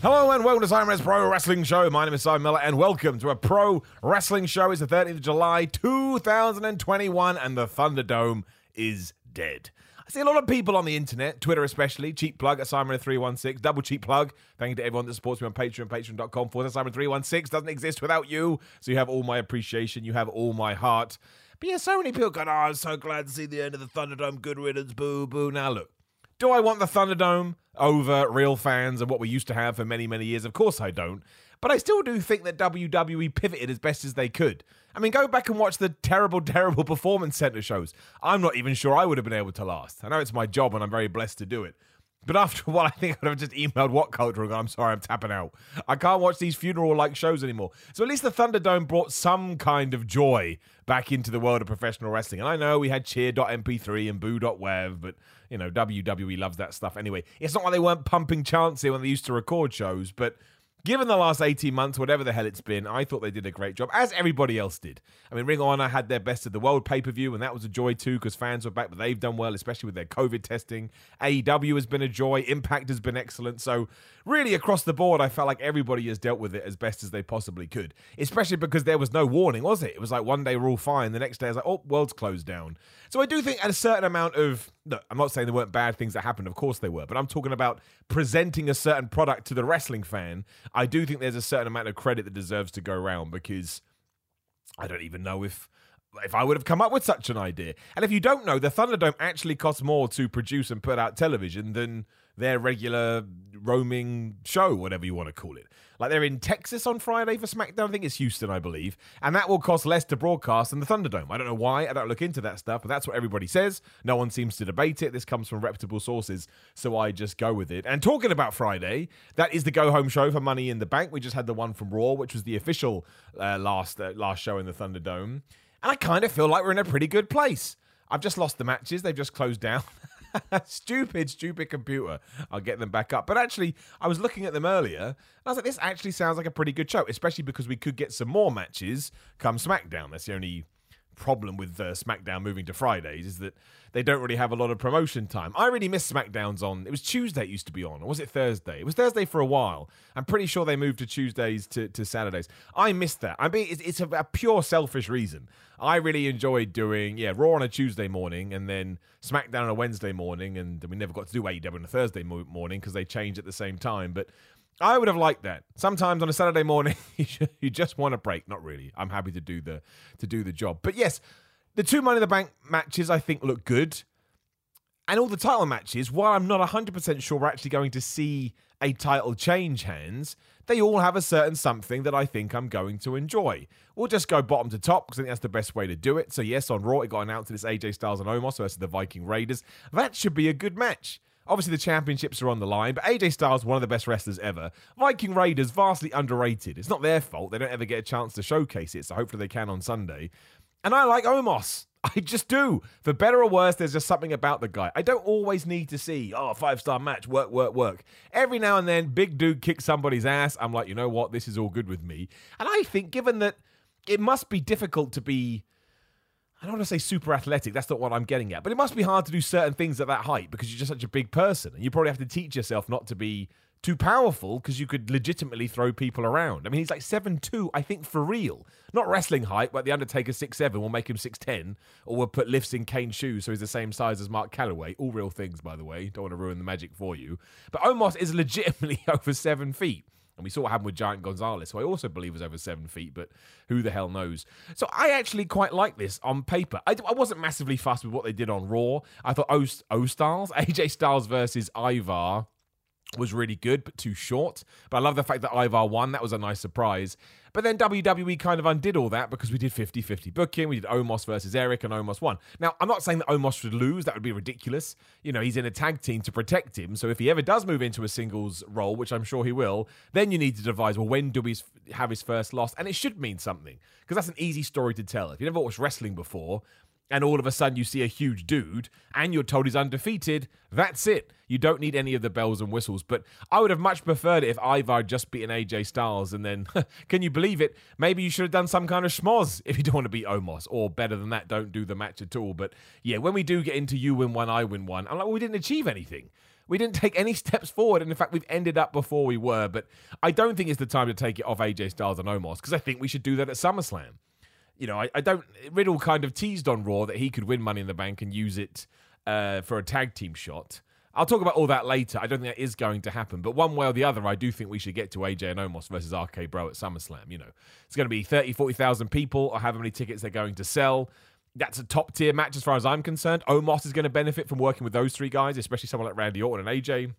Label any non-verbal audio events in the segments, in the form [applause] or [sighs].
Hello and welcome to Simon Miller's Pro Wrestling Show. My name is Simon Miller and welcome to a Pro Wrestling Show. It's the 30th of July 2021 and the Thunderdome is dead. I see a lot of people on the internet, Twitter especially, cheap plug at Simon316, double cheap plug. Thank you to everyone that supports me on Patreon, patreon.com forward Simon316. Doesn't exist without you. So you have all my appreciation, you have all my heart. But yeah, so many people going, oh, I'm so glad to see the end of the Thunderdome. Good riddance, boo boo. Now look, do I want the Thunderdome over real fans and what we used to have for many, many years? Of course I don't. But I still do think that WWE pivoted as best as they could. I mean, go back and watch the terrible, [laughs] terrible Performance Center shows. I'm not even sure I would have been able to last. I know it's my job and I'm very blessed to do it. But after a while, I think I would have just emailed What Culture and gone, I'm sorry, I'm tapping out. I can't watch these funeral like shows anymore. So at least the Thunderdome brought some kind of joy back into the world of professional wrestling. And I know we had cheer.mp3 and boo.wav, but, you know, WWE loves that stuff anyway. It's not like they weren't pumping chants here when they used to record shows, but Given the last 18 months, whatever the hell it's been, I thought they did a great job, as everybody else did. I mean, Ring of Honor had their best of the world pay per view, and that was a joy too, because fans were back, but they've done well, especially with their COVID testing. AEW has been a joy, Impact has been excellent. So, really, across the board, I felt like everybody has dealt with it as best as they possibly could, especially because there was no warning, was it? It was like one day we're all fine, the next day, I was like, oh, world's closed down. So, I do think at a certain amount of I'm not saying there weren't bad things that happened. Of course they were. But I'm talking about presenting a certain product to the wrestling fan. I do think there's a certain amount of credit that deserves to go around because I don't even know if if I would have come up with such an idea. And if you don't know, the Thunderdome actually costs more to produce and put out television than their regular roaming show, whatever you want to call it. Like they're in Texas on Friday for SmackDown. I think it's Houston, I believe. And that will cost less to broadcast than the Thunderdome. I don't know why. I don't look into that stuff, but that's what everybody says. No one seems to debate it. This comes from reputable sources, so I just go with it. And talking about Friday, that is the go home show for Money in the Bank. We just had the one from Raw, which was the official uh, last uh, last show in the Thunderdome. And I kind of feel like we're in a pretty good place. I've just lost the matches. They've just closed down. [laughs] [laughs] stupid, stupid computer. I'll get them back up. But actually, I was looking at them earlier, and I was like, this actually sounds like a pretty good show, especially because we could get some more matches come SmackDown. That's the only problem with uh, SmackDown moving to Fridays is that they don't really have a lot of promotion time. I really miss SmackDowns on. It was Tuesday it used to be on, or was it Thursday? It was Thursday for a while. I'm pretty sure they moved to Tuesdays to, to Saturdays. I missed that. I mean, it's, it's a, a pure selfish reason. I really enjoyed doing yeah Raw on a Tuesday morning and then SmackDown on a Wednesday morning, and we never got to do AEW on a Thursday morning because they changed at the same time, but. I would have liked that. Sometimes on a Saturday morning, [laughs] you just want a break. Not really. I'm happy to do the to do the job. But yes, the two Money in the Bank matches I think look good. And all the title matches, while I'm not 100% sure we're actually going to see a title change hands, they all have a certain something that I think I'm going to enjoy. We'll just go bottom to top because I think that's the best way to do it. So, yes, on Raw, it got announced that it's AJ Styles and Omos versus the Viking Raiders. That should be a good match. Obviously, the championships are on the line, but AJ Styles, one of the best wrestlers ever. Viking Raiders, vastly underrated. It's not their fault. They don't ever get a chance to showcase it, so hopefully they can on Sunday. And I like Omos. [laughs] I just do. For better or worse, there's just something about the guy. I don't always need to see, oh, five star match, work, work, work. Every now and then, big dude kicks somebody's ass. I'm like, you know what? This is all good with me. And I think, given that it must be difficult to be, I don't want to say super athletic, that's not what I'm getting at, but it must be hard to do certain things at that height because you're just such a big person. And you probably have to teach yourself not to be too powerful because you could legitimately throw people around. I mean, he's like seven two, I think, for real. Not wrestling height, but The Undertaker six seven will make him 6'10, or we'll put lifts in Kane's shoes so he's the same size as Mark Calaway. All real things, by the way. Don't want to ruin the magic for you. But Omos is legitimately [laughs] over seven feet. And we saw what happened with Giant Gonzalez, who I also believe was over seven feet, but who the hell knows? So I actually quite like this on paper. I, I wasn't massively fussed with what they did on Raw. I thought O, o Styles, [laughs] AJ Styles versus Ivar was really good, but too short. But I love the fact that Ivar won. That was a nice surprise. But then WWE kind of undid all that because we did 50 50 booking. We did Omos versus Erik, and Omos won. Now, I'm not saying that Omos should lose. That would be ridiculous. You know, he's in a tag team to protect him. So if he ever does move into a singles role, which I'm sure he will, then you need to devise, well, when do we have his first loss? And it should mean something because that's an easy story to tell. If you never watched wrestling before, and all of a sudden you see a huge dude and you're told he's undefeated, that's it. You don't need any of the bells and whistles. But I would have much preferred it if Ivar just beaten AJ Styles and then, [laughs] can you believe it? Maybe you should have done some kind of schmoz if you don't want to beat Omos. Or better than that, don't do the match at all. But yeah, when we do get into you win one, I win one, I'm like, well, we didn't achieve anything. We didn't take any [laughs] steps forward, and in fact, we've ended up before we were. But I don't think it's the time to take it off AJ Styles and Omos because I think we should do that at SummerSlam you know, I, I, don't. Riddle kind of teased on Raw that he could win Money in the Bank and use it uh, for a tag team shot. I'll talk about all that later. I don't think that is going to happen. But one way or the other, I do think we should get to AJ and Omos versus RK Bro at SummerSlam. You know, it's going to be 30, 40,000 people or however many tickets they're going to sell. That's a top tier match as far as I'm concerned. Omos is going to benefit from working with those three guys, especially someone like Randy Orton and AJ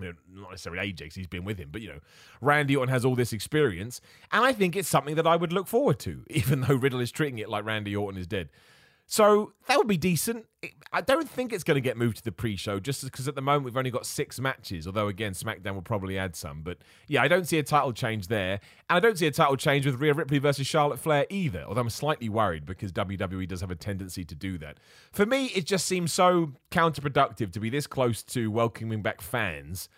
you know, not necessarily AJ because he's been with him, but you know, Randy Orton has all this experience, and I think it's something that I would look forward to, [laughs] even though Riddle is treating it like Randy Orton is dead. So that would be decent. I don't think it's going to get moved to the pre-show, just because at the moment we've only got six matches. Although again, SmackDown will probably add some. But yeah, I don't see a title change there, and I don't see a title change with Rhea Ripley versus Charlotte Flair either. Although I'm slightly worried because WWE does have a tendency to do that. For me, it just seems so counterproductive to be this close to welcoming back fans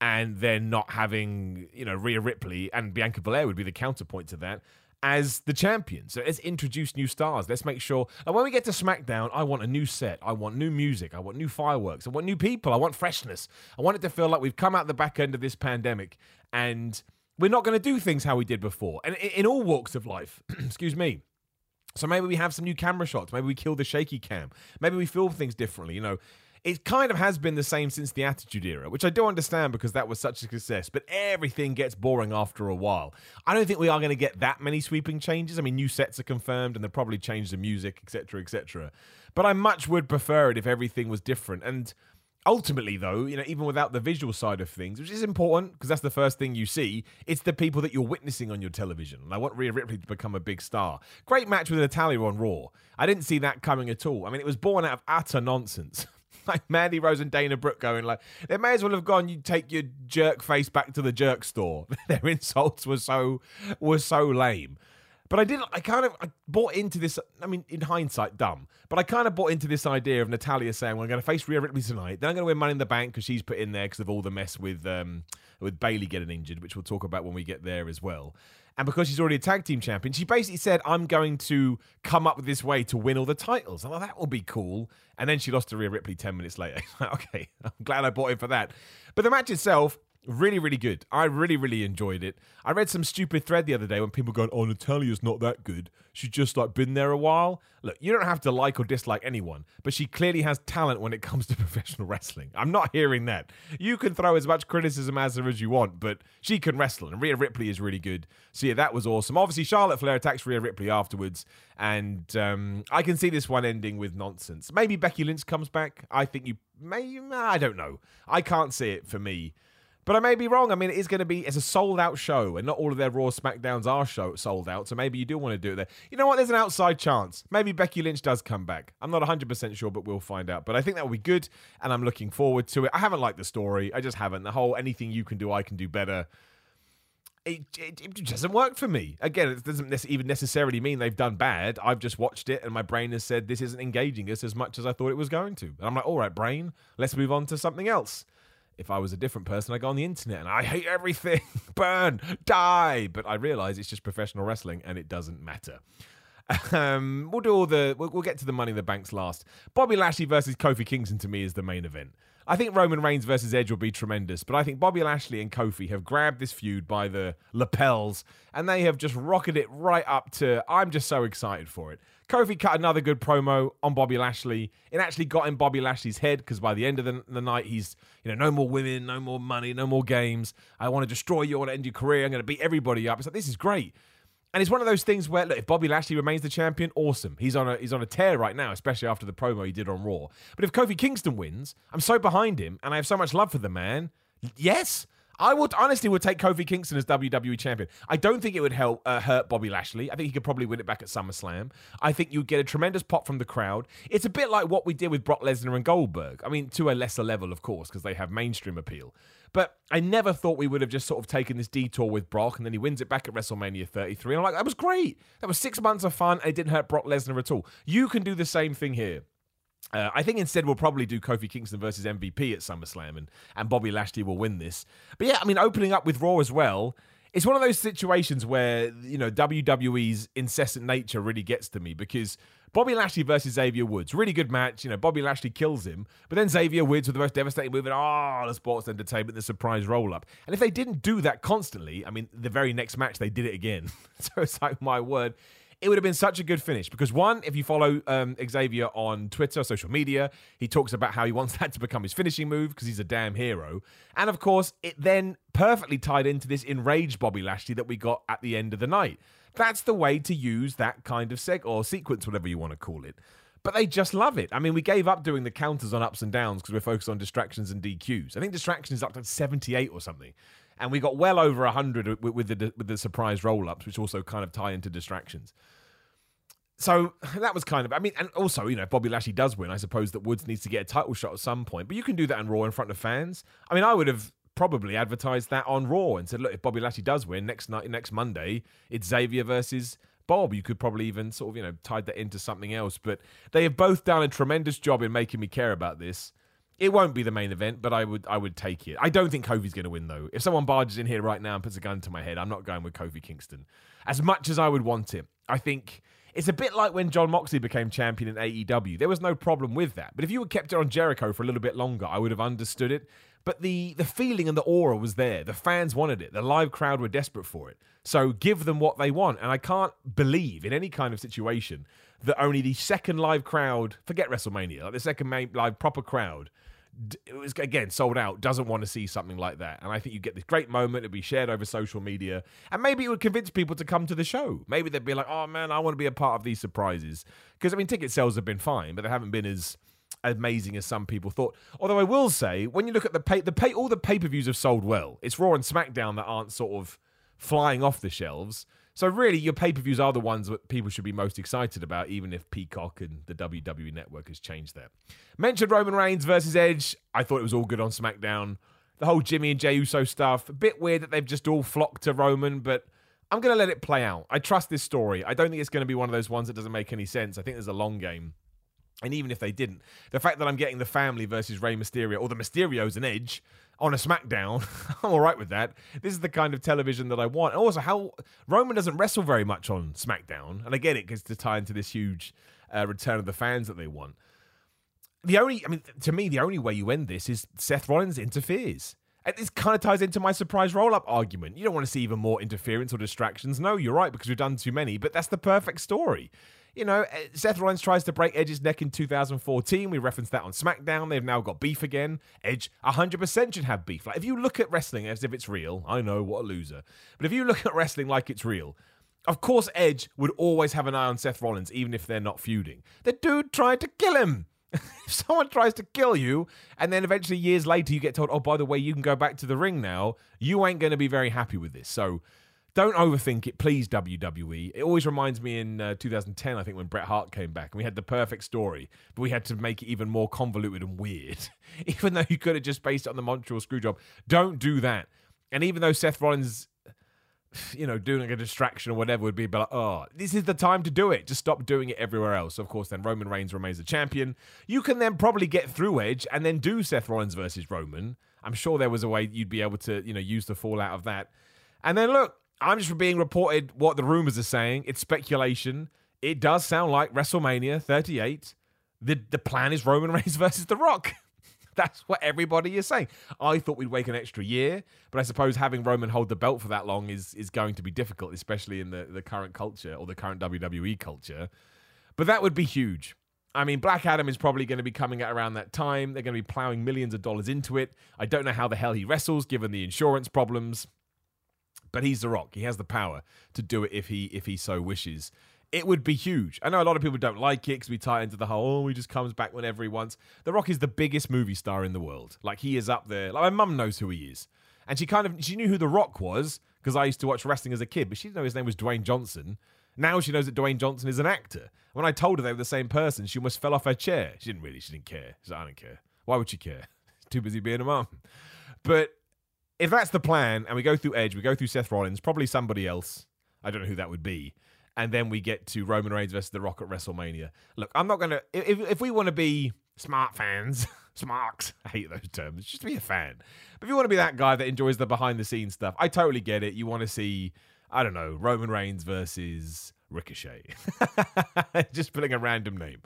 and then not having, you know, Rhea Ripley and Bianca Belair would be the counterpoint to that as the champion. So let's introduce new stars. Let's make sure. And when we get to SmackDown, I want a new set. I want new music. I want new fireworks. I want new people. I want freshness. I want it to feel like we've come out the back end of this pandemic and we're not going to do things how we did before. And in all walks of life, [clears throat] excuse me. So maybe we have some new camera shots. Maybe we kill the shaky cam. Maybe we film things differently. You know, it kind of has been the same since the Attitude Era, which I do understand because that was such a success, but everything gets boring after a while. I don't think we are going to get that many sweeping changes. I mean, new sets are confirmed and they'll probably change the music, etc., etc. But I much would prefer it if everything was different. And ultimately though you know even without the visual side of things which is important because that's the first thing you see it's the people that you're witnessing on your television and i want Rhea Ripley to become a big star great match with Natalya on Raw i didn't see that coming at all i mean it was born out of utter nonsense [laughs] [laughs] like Mandy Rose and Dana Brooke going like they may as well have gone. You take your jerk face back to the jerk store. [laughs] Their insults were so were so lame. But I didn't. I kind of I bought into this. I mean, in hindsight, dumb. But I kind of bought into this idea of Natalya saying, "We're going to face Rhea Ripley tonight. Then I'm going to win Money in the Bank because she's put in there because of all the mess with um, with Bayley getting injured, which we'll talk about when we get there as well." And because she's already a tag team champion, she basically said, I'm going to come up with this way to win all the titles. I thought that will be cool. And then she lost to Rhea Ripley 10 minutes later. [laughs] okay, I'm glad I bought in for that. But the match itself, Really, really good. I really, really enjoyed it. I read some stupid thread the other day when people going, "Oh, Natalya's not that good. She's just like been there a while." Look, you don't have to like or dislike anyone, but she clearly has talent when it comes to [laughs] professional wrestling. I'm not hearing that. You can throw as much criticism as her as you want, but she can wrestle, and Rhea Ripley is really good. So yeah, that was awesome. Obviously, Charlotte Flair attacks Rhea Ripley afterwards, and um, I can see this one ending with nonsense. Maybe Becky Lynch comes back. I think you may. I don't know. I can't see it for me. But I may be wrong. I mean, it is going to be it's a sold out show, and not all of their Raw Smackdowns are show sold out. So maybe you do want to do it there. You know what? There's an outside chance. Maybe Becky Lynch does come back. I'm not 100 percent sure, but we'll find out. But I think that will be good, and I'm looking forward to it. I haven't liked the story. I just haven't. The whole anything you can do, I can do better. It, it, it, doesn't work for me. Again, it doesn't even necessarily mean they've done bad. I've just watched it and my brain has said this isn't engaging us as much as I thought it was going to. And I'm like, all right, brain, let's move on to something else if I was a different person, I go on the internet and I hate everything, [laughs] burn, die. But I realize it's just professional wrestling and it doesn't matter. Um, we'll do all the. We'll, we'll, get to the Money in the Banks last. Bobby Lashley versus Kofi Kingston to me is the main event. I think Roman Reigns versus Edge will be tremendous, but I think Bobby Lashley and Kofi have grabbed this feud by the lapels and they have just rocketed it right up to. I'm just so excited for it. Kofi cut another good promo on Bobby Lashley. It actually got in Bobby Lashley's head because by the end of the, the, night, he's, you know, no more women, no more money, no more games. I want to destroy you. I want to end your career. I'm going to beat everybody up. It's like, this is great. And it's one of those things where, look, if Bobby Lashley remains the champion, awesome. He's on a he's on a tear right now, especially after the promo he did on Raw. But if Kofi Kingston wins, I'm so behind him, and I have so much love for the man. Yes. I would honestly would take Kofi Kingston as WWE champion. I don't think it would help uh, hurt Bobby Lashley. I think he could probably win it back at SummerSlam. I think you'd get a tremendous pop from the crowd. It's a bit like what we did with Brock Lesnar and Goldberg. I mean, to a lesser level, of course, because they have mainstream appeal. But I never thought we would have just sort of taken this detour with Brock and then he wins it back at WrestleMania 33. And I'm like, that was great. That was six months of fun it didn't hurt Brock Lesnar at all. You can do the same thing here. Uh, I think instead we'll probably do Kofi Kingston versus MVP at SummerSlam, and, and Bobby Lashley will win this. But yeah, I mean, opening up with Raw as well, it's one of those situations where, you know, WWE's incessant nature really gets to me because Bobby Lashley versus Xavier Woods, really good match. You know, Bobby Lashley kills him, but then Xavier Woods with the most devastating move in all the sports entertainment, the surprise roll up. And if they didn't do that constantly, I mean, the very next match they did it again. [laughs] so it's like, my word it would have been such a good finish because one, if you follow um, Xavier on Twitter, social media, he talks about how he [laughs] wants that to become his finishing move because he's a damn hero. And of course, it then perfectly tied into this enraged Bobby Lashley that we got at the end of the night. That's the way to use that kind of seg or sequence, whatever you want to call it. But they just love it. I mean, we gave up doing the counters on ups and downs because we're focused on distractions and DQs. I think distractions is up to 78 or something and we got well over 100 with, with the with the surprise roll ups, which also kind of tie into distractions. So [laughs] that was kind of, I mean, and also, you know, if Bobby Lashley does win, I suppose that Woods needs to get a title shot at some point. But you can do that on Raw in front of fans. I mean, I would have probably advertised that on Raw and said, look, if Bobby Lashley does win next night, next Monday, it's Xavier versus Bob. You could probably even sort of, you know, tied that into something else. But they have both done a tremendous job in making me care about this. It won't be the main event, but I would I would take it. I don't think Kofi's going to win though. If someone barges in here right now and puts a gun to my head, I'm not going with Kofi Kingston. As much as I would want it, I think it's a bit like when Jon Moxley became champion in AEW. There was no problem with that. But if you had kept it on Jericho for a little bit longer, I would have understood it. But the the feeling and the aura was there. The fans wanted it. The live crowd were desperate for it. So give them what they want. And I can't believe in any kind of situation that only the second live crowd, forget WrestleMania, like the second live proper crowd it was again sold out doesn't want to see something like that. And i think you get this great moment it'll be shared over social media and maybe it would convince people to come to the show. Maybe they'd be like oh man i want to be a part of these surprises. Because i mean ticket sales have been fine but they haven't been as amazing as some people thought. Although i will say when you look at the pay the pay all the pay-per-views have sold well. It's raw and smackdown that aren't sort of flying off the shelves so really, your pay per views are the ones that people should be most excited about, even if Peacock and the WWE Network has changed that. Mentioned Roman Reigns versus Edge. I thought it was all good on SmackDown. The whole Jimmy and Jey Uso stuff. A bit weird that they've just all flocked to Roman, but I'm going to let it play out. I trust this story. I don't think it's going to be one of those ones that doesn't make any sense. I think there's a long game. And even if they didn't, the fact that I'm getting the family versus Rey Mysterio or the Mysterios and Edge on a SmackDown. [laughs] I'm all right with that. This is the kind of television that I want. And also, how Roman doesn't wrestle very much on SmackDown, and I get it because to tie into this huge uh, return of the fans that they want. The only, I mean, to me, the only way you end this is Seth Rollins interferes. And this kind of ties into my surprise roll up argument. You don't want to see even more interference or distractions. No, you're right, because we've done too many, but that's the perfect story you know, eh, Seth Rollins tries to break Edge's neck in 2014. We referenced that on SmackDown. They've now got beef again. Edge 100% should have beef. Like, if you look at wrestling as if it's real, I know, what a loser. But if you look at wrestling like it's real, of course, Edge would always have an eye on Seth Rollins, even if they're not feuding. The dude tried to kill him. [laughs] if someone tries to kill you, and then eventually years later you get told, oh, by the way, you can go back to the ring now, you ain't going to be very happy with this. So don't overthink it, please, WWE. It always reminds me in uh, 2010, I think, when Bret Hart came back and we had the perfect story, but we had to make it even more convoluted and weird, [laughs] even though you could have just based it on the Montreal Screwjob. Don't do that. And even though Seth Rollins, [sighs] you know, doing like a distraction or whatever would be like, oh, this is the time to do it. Just stop doing it everywhere else. Of course, then Roman Reigns remains the champion. You can then probably get through Edge and then do Seth Rollins versus Roman. I'm sure there was a way you'd be able to, you know, use the fallout of that. And then look, I'm just being reported what the rumors are saying. It's speculation. It does sound like WrestleMania 38. The the plan is Roman [laughs] Reigns versus The Rock. [laughs] That's what everybody is saying. I thought we'd wait an extra year, but I suppose having Roman hold the belt for that long is is going to be difficult, especially in the, the current culture or the current WWE culture. But that would be huge. I mean, Black Adam is probably going to be coming at around that time. They're going to be plowing millions of dollars into it. I don't know how the hell he wrestles given the insurance problems but he's the Rock. He has the power to do it if he if he so wishes. It would be huge. I know a lot of people don't like it because we tie into the whole, oh, he just comes back whenever he wants. The Rock is the biggest movie star in the world. Like, he is up there. Like, my mum knows who he is. And she kind of, she knew who The Rock was because I used to watch wrestling as a kid, but she didn't know his name was Dwayne Johnson. Now she knows that Dwayne Johnson is an actor. When I told her they were the same person, she almost fell off her chair. She didn't really, she didn't care. She's like, I don't care. Why would she care? [laughs] Too busy being a mum. But if that's the plan, and we go through Edge, we go through Seth Rollins, probably somebody else. I don't know who that would be. And then we get to Roman Reigns versus The Rock at WrestleMania. Look, I'm not gonna. If if we want to be smart fans, [laughs] smarks, I hate those terms. Just be a fan. But if you want to be that guy that enjoys the behind the scenes stuff, I totally get it. You want to see, I don't know, Roman Reigns versus Ricochet. [laughs] Just putting a random name.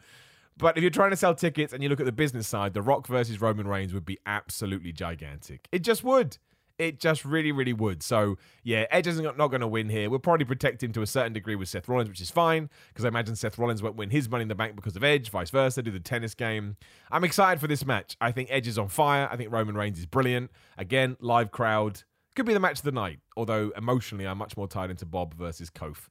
But if you're trying to sell tickets and you look at the business side, The Rock versus Roman Reigns would be absolutely gigantic. It just would. It just really, really would. So, yeah, Edge is not going to win here. We'll probably protect him to a certain degree with Seth Rollins, which is fine, because I imagine Seth Rollins won't win his money in the bank because of Edge, vice versa, do the tennis game. I'm excited for this match. I think Edge is on fire. I think Roman Reigns is brilliant. Again, live crowd. Could be the match of the night, although emotionally, I'm much more tied into Bob versus Kof.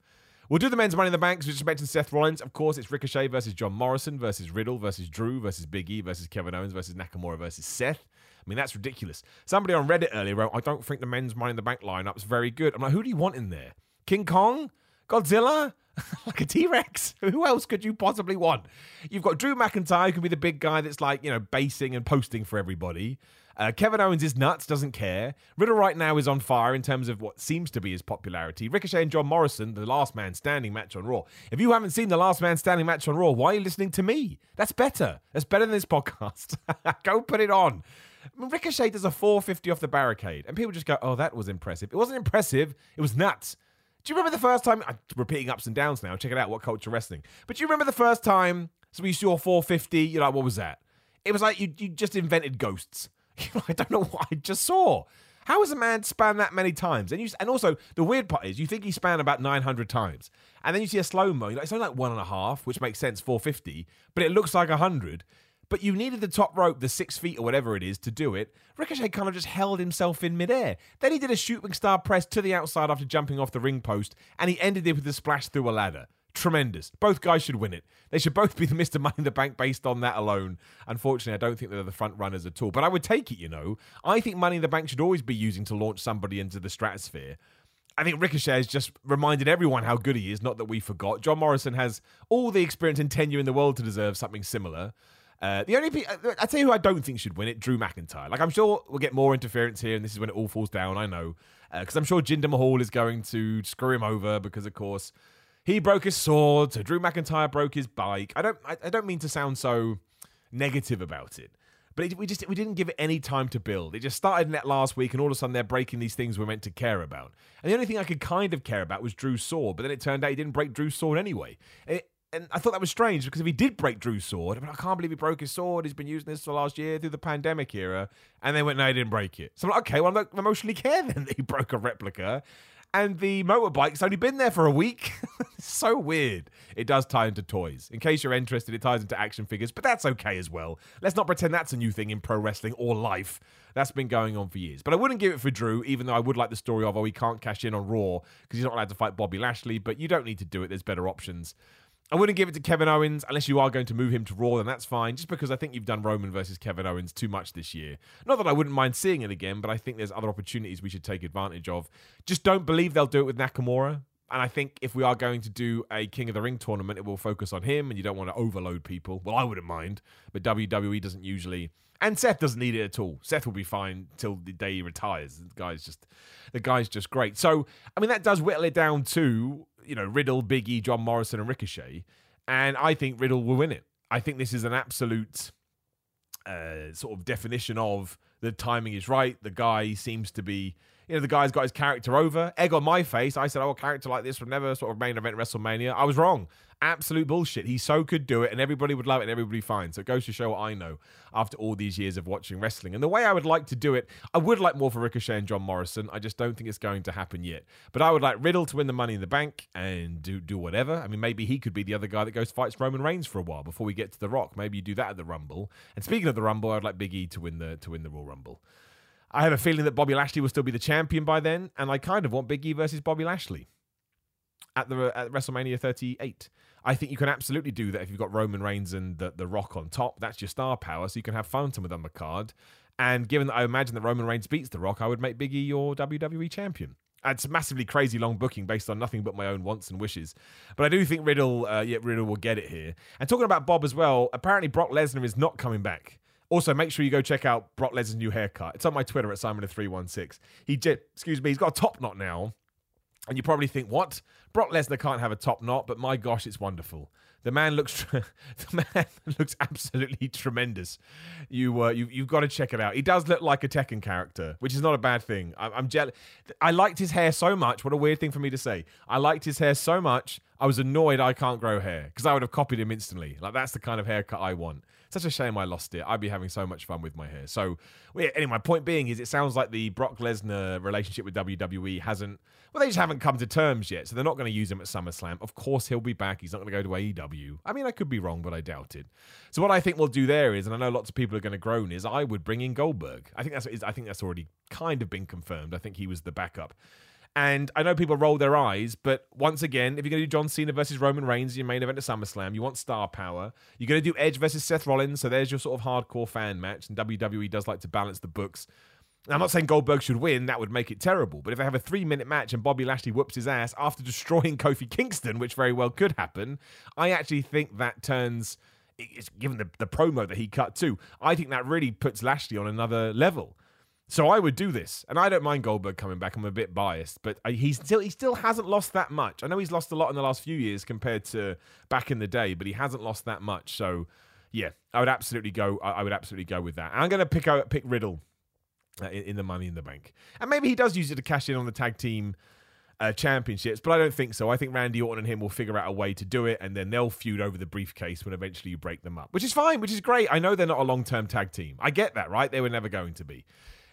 We'll do the men's money in the bank because we just mentioned Seth Rollins. Of course, it's Ricochet versus John Morrison versus Riddle versus Drew versus Big E versus Kevin Owens versus Nakamura versus Seth. I mean, that's ridiculous. Somebody on Reddit earlier wrote, I don't think the men's money in the bank lineup's very good. I'm like, who do you want in there? King Kong? Godzilla? [laughs] like a T Rex? [laughs] Who else could you possibly want? You've got Drew McIntyre, who could be the big guy that's like, you know, basing and posting for everybody. Uh, Kevin Owens is nuts, doesn't care. Riddle right now is on fire in terms of what seems to be his popularity. Ricochet and John Morrison, the last man standing match on Raw. If you haven't seen the last man standing match on Raw, why are you listening to me? That's better. That's better than this [laughs] podcast. Go put it on. Ricochet does a 450 off the barricade, and people just go, "Oh, that was impressive." It wasn't impressive. It was nuts. Do you remember the first time? I'm repeating ups and downs now. Check it out. What culture wrestling? But do you remember the first time? So we saw 450. You're like, what was that? It was like you you just invented ghosts. [laughs] I don't know [laughs] what I just saw. How has a man span that many times? And you, and also the weird part is you think he span about 900 times, and then you see a slow mo. Like, it's only like one and a half, which makes sense, 450, but it looks like 100 but you needed the top rope, the six feet or whatever it is, to do it. Ricochet kind of just held himself in midair. Then he did a shooting star press to the outside after jumping off the ring post, and he ended it with a splash through a ladder. Tremendous. Both guys should win it. They should both be the [laughs] Mr. Money in the Bank based on that alone. Unfortunately, I don't think they're the front runners at all. But I would take it, you know. I think Money in the Bank should always be using to launch somebody into the stratosphere. I think Ricochet has just reminded everyone how good he is, not that we forgot. John Morrison has all the experience and tenure in the world to deserve something similar. Uh, the only I tell you who I don't think should win it, Drew McIntyre. Like I'm sure we'll get more interference here, and this is when it all falls down. I know because uh, I'm sure Jinder Mahal is going to screw him over because, of course, he broke his sword. So Drew McIntyre broke his bike. I don't I, I don't mean to sound so negative about it, but it, we just we didn't give it any time to build. It just started net last week, and all of a sudden they're breaking these things we're meant to care about. And the only thing I could kind of care about was Drew's sword, but then it turned out he didn't break Drew's sword anyway. It, and I thought that was strange because if he did break Drew's sword, I, mean, I can't believe he broke his sword. He's been using this for the last year through the pandemic era. And they went, no, he didn't break it. So I'm like, okay, well, I'm emotionally [laughs] care then that he broke a replica. And the motorbike's only been there for a week. [laughs] so weird. It does tie into toys. In case you're interested, it ties into action figures, but that's okay as well. Let's not pretend that's a new thing in pro wrestling or life. That's been going on for years. But I wouldn't give it for Drew, even though I would like the story of, oh, he can't cash in on Raw because he's not allowed to fight Bobby Lashley, but you don't need to do it. There's better options. I wouldn't give it to Kevin Owens unless you are going to move him to Raw, then that's fine. Just because I think you've done Roman versus Kevin Owens too much this year. Not that I wouldn't mind seeing it again, but I think there's other opportunities we should take advantage of. Just don't believe they'll do it with Nakamura. And I think if we are going to do a King of the Ring tournament, it will focus on him, and you don't want to overload people. Well, I wouldn't mind, but WWE doesn't usually, and Seth doesn't need it at all. Seth will be fine till the day he retires. The guy's just, the guy's just great. So, I mean, that does whittle it down to you know, Riddle, Biggie, John Morrison, and Ricochet. And I think Riddle will win it. I think this is an absolute uh, sort of definition of the timing is right. The guy seems to be you know, the guy's got his character over. Egg on my face. I said, oh, a character like this would never sort of main event WrestleMania. I was wrong. Absolute bullshit. He so could do it, and everybody would love it, and everybody fine. So it goes to show what I know after all these years of watching wrestling. And the way I would like to do it, I would like more for Ricochet and John Morrison. I just don't think it's going to happen yet. But I would like Riddle to win the Money in the Bank and do do whatever. I mean, maybe he could be the other guy that goes fights Roman Reigns for a while before we get to the Rock. Maybe you do that at the Rumble. And speaking of the Rumble, I'd like Big E to win the to win the Royal Rumble. I have a feeling that Bobby Lashley will still be the champion by then, and I kind of want Big E versus Bobby Lashley. At the at WrestleMania 38. I think you can absolutely do that if you've got Roman Reigns and the, the Rock on top. That's your star power, so you can have fun with them the card. And given that I imagine that Roman Reigns beats The Rock, I would make Biggie your WWE champion. It's massively crazy long booking based on nothing but my own wants and wishes. But I do think Riddle, uh, yeah, Riddle will get it here. And talking about Bob as well, apparently Brock Lesnar is not coming back. Also, make sure you go check out Brock Lesnar's new haircut. It's on my Twitter at Simon316. He, excuse me, he's got a top knot now. And you probably think, what? Brock Lesnar can't have a top knot, but my gosh, it's wonderful. The man looks [laughs] the man [laughs] looks absolutely tremendous. You uh, you you've got to check it out. He does look like a Tekken character, which is not a bad thing. I'm, I'm jealous. I liked his hair so much. What a weird thing for me to say. I liked his hair so much. I was annoyed I can't grow hair because I would have copied him instantly. Like that's the kind of haircut I want. Such a shame I lost it. I'd be having so much fun with my hair. So, well, yeah, anyway, my point being is it sounds like the Brock Lesnar relationship with WWE hasn't, well, they just haven't come to terms yet. So they're not going to use him at SummerSlam. Of course, he'll be back. He's not going to go to AEW. I mean, I could be wrong, but I doubt it. So what I think we'll do there is, and I know lots of people are going to groan, is I would bring in Goldberg. I think that's, I think that's already kind of been confirmed. I think he was the backup. And I know people roll their eyes, but once again, if you're going to do John Cena versus Roman Reigns in your main event at SummerSlam, you want star power. You're going to do Edge versus Seth Rollins, so there's your sort of hardcore fan match. And WWE does like to balance the books. I'm not saying Goldberg should win, that would make it terrible. But if they have a three minute match and Bobby Lashley whoops his ass after destroying [laughs] Kofi Kingston, which very well could happen, I actually think that turns, given the, the promo that he cut too, I think that really puts Lashley on another level. So I would do this, and I don't mind Goldberg coming back. I'm a bit biased, but he's still he still hasn't lost that much. I know he's lost a lot in the last few years compared to back in the day, but he hasn't lost that much. So yeah, I would absolutely go. I would absolutely go with that. I'm going to pick pick Riddle uh, in, in, the Money in the Bank, and maybe he does use it to cash in on the tag team. Uh, championships, but I don't think so. I think Randy Orton and him will figure out a way to do it, and then they'll feud over the briefcase when eventually you break them up, which is fine, which is great. I know they're not a long term tag team. I get that, right? They were never going to be.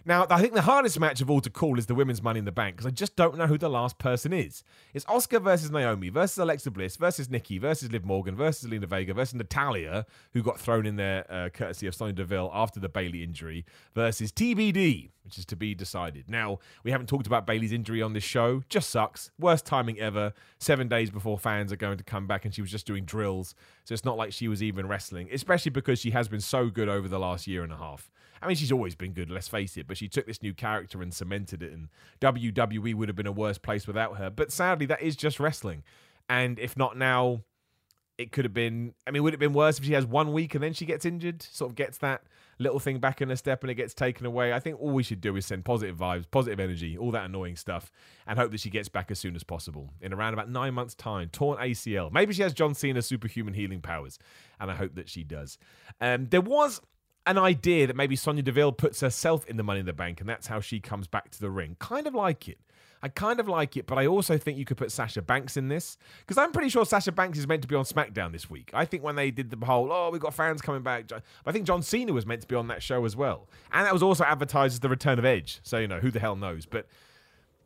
Now, I think the hardest match of all to call is the women's Money in the Bank because I just don't know who the last person is. It's Asuka versus Naomi versus Alexa Bliss versus Nikki versus Liv Morgan versus Zelina Vega versus Natalya, who got thrown in there uh, courtesy of Sonya Deville after the Bayley injury, versus TBD, which is to be decided. Now, we haven't talked about Bayley's injury on this show. Just sucks. Worst timing ever. Seven days before fans are going to come back, and she was just doing drills. So it's not like she was even wrestling, especially because she has been so good over the last year and a half. I mean, she's always been good, let's face it, but she took this new character and cemented it, and WWE would have been a worse place without her. But sadly, that is just wrestling. And if not now, it could have been. I mean, would it have been worse if she has one week and then she gets injured? Sort of gets that little thing back in her step and it gets taken away. I think all we should do is send positive vibes, positive energy, all that annoying stuff, and hope that she gets back as soon as possible. In around about nine months' time, torn ACL. Maybe she has John Cena's superhuman healing powers, and I hope that she does. Um, there was an idea that maybe Sonya Deville puts herself in the Money in the Bank and that's how she comes back to the ring. Kind of like it. I kind of like it, but I also think you could put Sasha Banks in this because I'm pretty sure Sasha Banks is meant to be on SmackDown this week. I think when they did the whole, oh, we've got fans coming back, I think John Cena was meant to be on that show as well. And that was also advertised as the return of Edge. So, you know, who the hell knows? But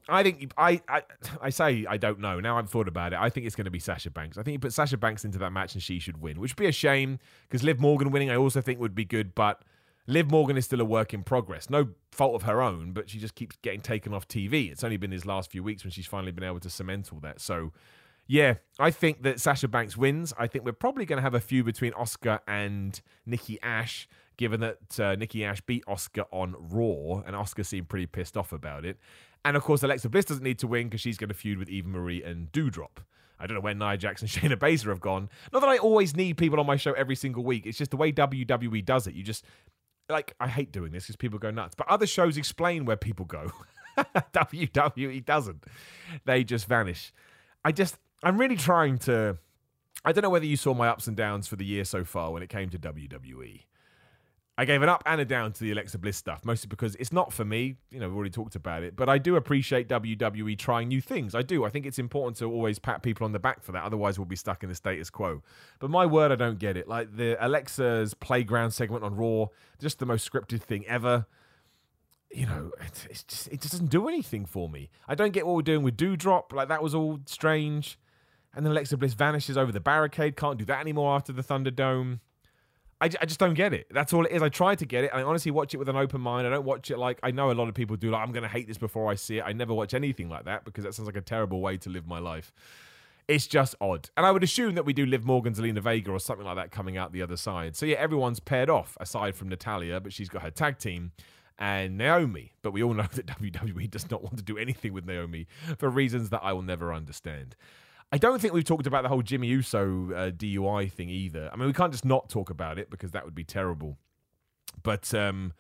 I think I, I I say I don't know. Now I've thought about it. I think it's going to be Sasha Banks. I think you put Sasha Banks into that match and she should win, which would be a shame because Liv Morgan winning I also think would be good, but Liv Morgan is still a work in progress. No fault of her own, but she just keeps getting taken off TV. It's only been these last few weeks when she's finally been able to cement all that. So, yeah, I think that Sasha Banks wins. I think we're probably going to have a feud between Asuka and Nikki Ash, given that uh, Nikki Ash beat Asuka on Raw, and Asuka seemed pretty pissed off about it. And of course, Alexa Bliss doesn't need to win because she's going to feud with Eva Marie and Doudrop. I don't know where Nia Jax and [laughs] Shayna Baszler have gone. Not that I always need people on my show every single week. It's just the way WWE does it. You just like I hate doing this because people go nuts, but other shows explain where people go. [laughs] WWE doesn't. They just vanish. I just I'm really trying to I don't know whether you saw my ups and downs for the year so far when it came to WWE. I gave an up and a down to the Alexa Bliss stuff, mostly because it's not for me. You know, we've already talked about it, but I do appreciate WWE trying new things. I do. I think it's important to always pat people on the back for that. Otherwise, we'll be stuck in the status quo. But my word, I don't get it. Like the Alexa's playground segment on Raw, just the most scripted thing ever. You know, it's just it just doesn't do anything for me. I don't get what we're doing with Doudrop. Like that was all strange. And then Alexa Bliss vanishes over the barricade. Can't do that anymore after the Thunderdome. I, I just don't get it. That's all it is. I try to get it. I honestly watch it with an open mind. I don't watch it like I know a lot of people do. Like I'm going to hate this before I see it. I never watch anything like that because that sounds like a terrible way to live my life. it's just odd. And I would assume that we do Liv Morgan, Zelina Vega, or something like that coming out the other side. So yeah, everyone's paired off aside from Natalya, but she's got her tag team and Naomi. But we all know [laughs] that WWE does not want to do anything with Naomi for reasons that I will never understand. I don't think we've talked about the whole Jimmy Uso uh, DUI thing either. I mean, we can't just not talk about it because that would be terrible. But um,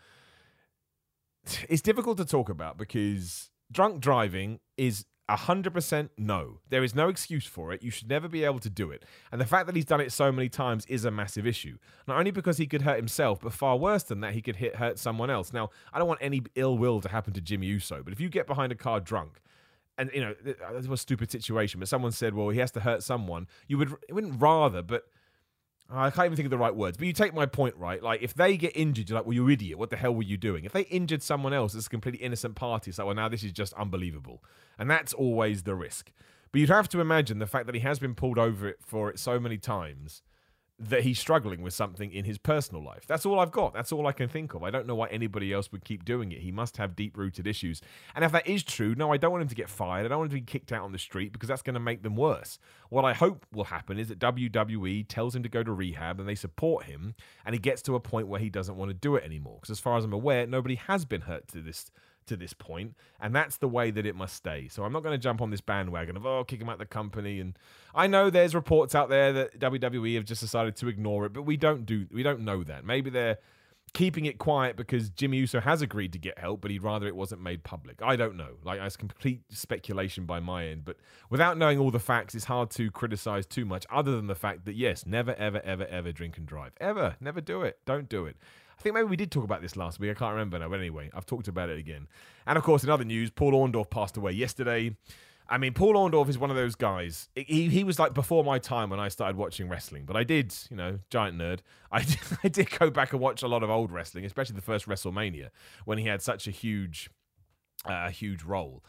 [sighs] it's difficult to talk about because drunk driving is 100% no. There is no excuse for it. You should never be able to do it. And the fact that he's done it so many times is a massive issue. Not only because he could hurt himself, but far worse than that, he could hit hurt someone else. Now, I don't want any ill will to happen to Jimmy Uso, but if you get behind a car drunk, and you know, uh, it was a stupid situation, but someone said, well, he has to hurt someone, you would, wouldn't rather, but ah, I can't even think of the right words, but you take my point, right? Like, if they get injured, you're like, well, you're idiot. What the hell were you doing? If they injured someone else, it's a completely innocent party. It's like, well, now this is just unbelievable. And that's always the risk. But you'd have to imagine the fact that he has been pulled over it for it so many times that he's struggling with something in his personal life. That's all I've got. That's all I can think of. I don't know why anybody else would keep doing it. He must have deep rooted issues. And if that is true, no, I don't want him to get fired. I don't want him to be kicked out on the street because that's going to make them worse. What I hope will happen is that WWE tells him to go to rehab and they support him and he gets to a point where he doesn't want to do it anymore. Because as far as I'm aware, nobody has been hurt to this to this point, and that's the way that it must stay. So I'm not going to jump on this bandwagon of oh, kick him out the company. And I know there's reports out there that WWE have just decided to ignore it, but we don't do we don't know that. Maybe they're keeping it quiet because Jimmy Uso has agreed to get help, but he'd rather it wasn't made public. I don't know. Like it's complete speculation by my end, but without knowing all the facts, it's hard to criticize too much. Other than the fact that yes, never, ever, ever, ever drink and drive. Ever, never do it. Don't do it. I think maybe we did talk about this last week. I can't remember now. But anyway, I've talked about it again. And of course, in other news, Paul Orndorff passed away yesterday. I mean, Paul Orndorff is one of those guys. He, he was like before my time when I started watching wrestling, but I did, you know, giant nerd. [laughs] I did, I did go back and watch a lot of old wrestling, especially the first WrestleMania when he had such a huge, uh, huge role.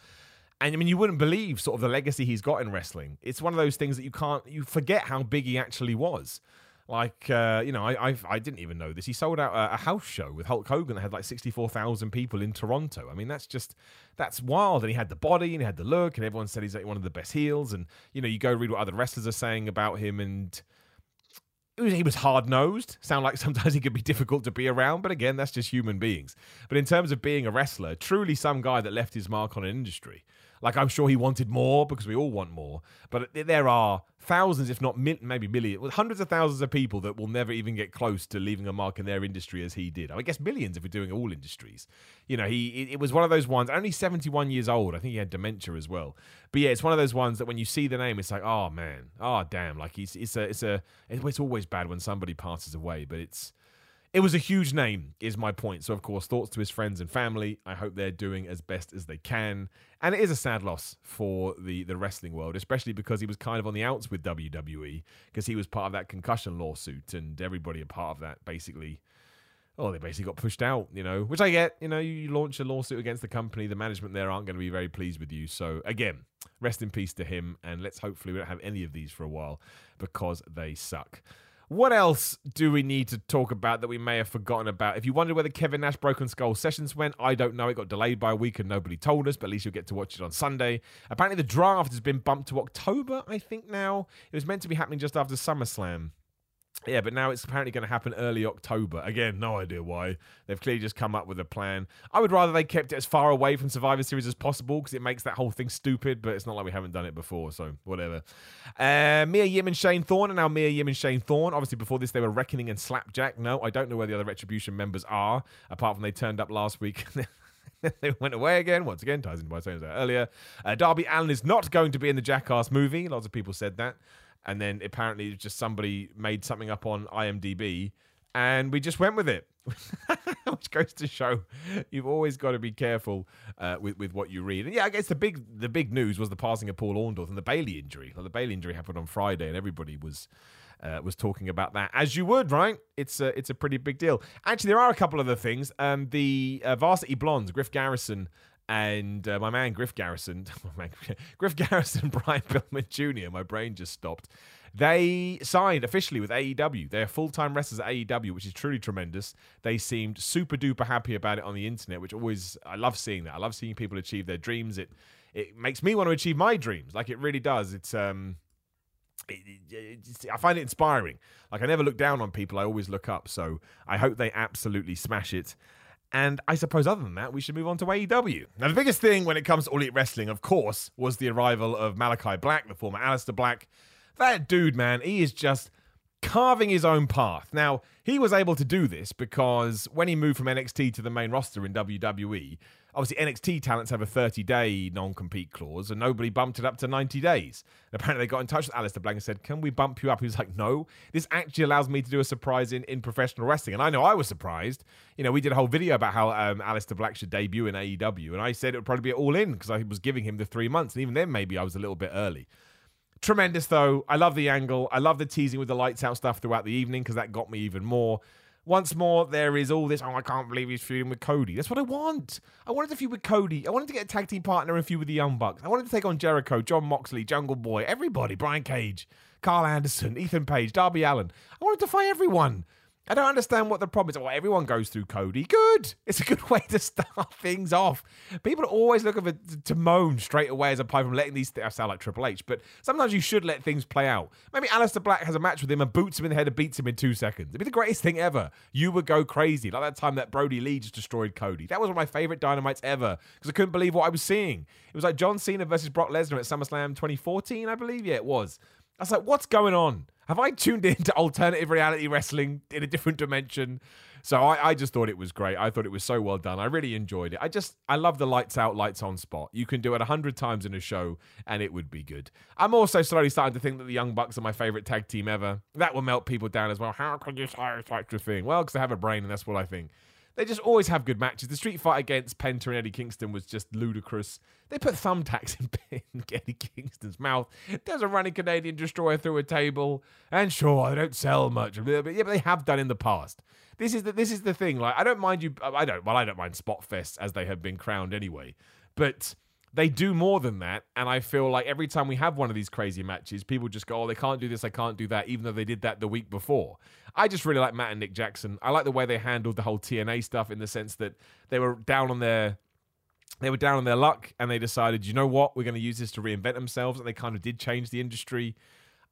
And I mean, you wouldn't believe sort of the legacy he's got in wrestling. It's one of those things that you can't, you forget how big he actually was. Like, uh, you know, I I've, I did not even know this. He sold out a, a, house show with Hulk Hogan that had like 64,000 people in Toronto. I mean, that's just, that's wild. And he had the body and he had the look, and everyone said he's like one of the best heels. And, you know, you go read what other wrestlers are saying about him, and he was hard nosed. Sound like [laughs] sometimes he could be difficult to be around, but again, that's just human beings. But in terms of being a wrestler, truly some guy that left his mark on an industry. Like I'm sure he wanted more because we all want more, but there are thousands, if not maybe millions, hundreds of thousands of people that will never even get close to leaving a mark in their industry as he did. I guess millions if we're doing all industries. You know, he it was one of those ones. Only 71 years old. I think he had dementia as well. But yeah, it's one of those ones that when you see the name, it's like, oh man, oh damn. Like he's it's a it's a it's always bad when somebody passes away, but it's it was a huge name, is my point. So, of course, thoughts to his friends and family. I hope they're doing as best as they can. And it is a sad loss for the, the wrestling world, especially because he was kind of on the outs with WWE, because he was part of that concussion lawsuit, and everybody a part of that basically. Oh, they basically got pushed out, you know, which I get. You know, you launch a lawsuit against the company, the management there aren't going to be very pleased with you. So, again, rest in peace to him, and let's hopefully we don't have any of these for a while because they suck. What else do we need to talk about that we may have forgotten about? If you wondered where the Kevin Nash Broken Skull sessions went, I don't know. It got delayed by a week and nobody told us, but at least you'll get to watch it on Sunday. Apparently, the draft has been bumped to October, I think now. It was meant to be happening just after SummerSlam. Yeah, but now it's apparently going to happen early October. Again, no idea why. They've clearly just come up with a plan. I would rather they kept it as far away from Survivor Series as possible because it makes that whole thing stupid, but it's not like we haven't done it before, so whatever. Uh, Mia Yim and Shane Thorne, and now Mia Yim and Shane Thorne. Obviously, before this, they were Reckoning and Slapjack. No, I don't know where the other Retribution members are, apart from they turned up last week. [laughs] they went away again. Once again, ties into what I saying earlier. Uh, Darby Allin is not going to be in the Jackass movie. Lots of people said that and then apparently just somebody made something up on IMDb, and we just went with it. [laughs] Which goes to show you've always got to be careful uh, with with what you read. And yeah, I guess the big the big news was the passing of Paul Orndorff and the Bayley injury. The Bayley injury happened on Friday, and everybody was. Uh, was talking about that as you would, right? It's a it's a pretty big deal. Actually, there are a couple of other things. Um, the uh, Varsity Blondes, Griff Garrison and uh, my man Griff Garrison, [laughs] man, Griff Garrison, Brian Pillman Jr., my brain just stopped. They signed officially with AEW. They're full time wrestlers at AEW, which is truly tremendous. They seemed super duper happy about it on the internet, which always, I love seeing that. I love seeing people achieve their dreams. It, it makes me want to achieve my dreams. Like it really does. It's, um, it I find it inspiring. Like I never look down on people; I always look up. So I hope they absolutely smash it. And I suppose other than that, we should move on to AEW. Now, the biggest thing when it comes to All Elite Wrestling, of course, was the arrival of Malachi Black, the former Aleister Black. That dude, man, he is just carving his own path. Now, he was able to do this because when he moved from NXT to the main roster in WWE, obviously NXT talents have a 30 day non compete clause and nobody bumped it up to 90 days. And apparently they got in touch with Aleister Black and said, Can we bump you up? He was like, No, this actually allows me to do a surprise in, in professional wrestling. And I know I was surprised. You know, we did a whole video about how um, Aleister Black should debut in AEW. And I said it would probably be all in because I was giving him the three months. And even then, maybe I was a little bit early. Tremendous though. I love the angle. I love the teasing with the lights out stuff throughout the evening because that got me even more. Once more, there is all this. Oh, I can't believe he's feuding with Cody. That's what I want. I wanted to feud with Cody. I wanted to get a tag team partner and feud with the Young Bucks. I wanted to take on Jericho, Jon Moxley, Jungle Boy, everybody, Brian Cage, Karl Anderson, Ethan Page, Darby Allin. I wanted to fight everyone. I don't understand what the problem is. Well, everyone goes through Cody. Good. It's a good [laughs] way to start things off. People are always looking for to moan straight away as opposed from letting these. Th- I sound like Triple H, but sometimes you should let things play out. Maybe Aleister Black has a match with him and boots him in the head and beats him in two seconds. It'd be the greatest thing ever. You would go crazy like that time that Brodie Lee just destroyed Cody. That was one of my favorite dynamites ever because I couldn't believe what I was seeing. It was like John Cena versus Brock Lesnar at SummerSlam 2014, I believe. Yeah, it was. I was like, what's going on? Have I tuned into alternative reality wrestling in a different dimension? So I, I, just thought it was great. I thought it was so well done. I really enjoyed it. I just, I love the lights out, lights on spot. You can do it a hundred times in a show and it would be good. I'm also slowly starting to think that the Young Bucks are my favorite tag team ever. That will melt people down as well. How can you say such a thing? Well, because I have a brain and that's what I think. They just always have good matches. The street fight against Penta and Eddie Kingston was just ludicrous. They put thumbtacks [laughs] in, Eddie Kingston's mouth. There's a running Canadian destroyer through a table. And sure, they don't sell much, but yeah, but they have done in the past. This is the this is the thing. Like I don't mind you. I don't. Well, I don't mind spot fests as they have been crowned anyway. But they do more than that. And I feel like every time we have one of these crazy matches, people just go, oh, they can't do this, they can't do that, even though they did that the week before. I just really like Matt and Nick Jackson. I like the way they handled the whole TNA stuff in the sense that they were down on their they were down on their luck and they decided, you know what, we're going to use this to reinvent themselves. And they kind of did change the industry.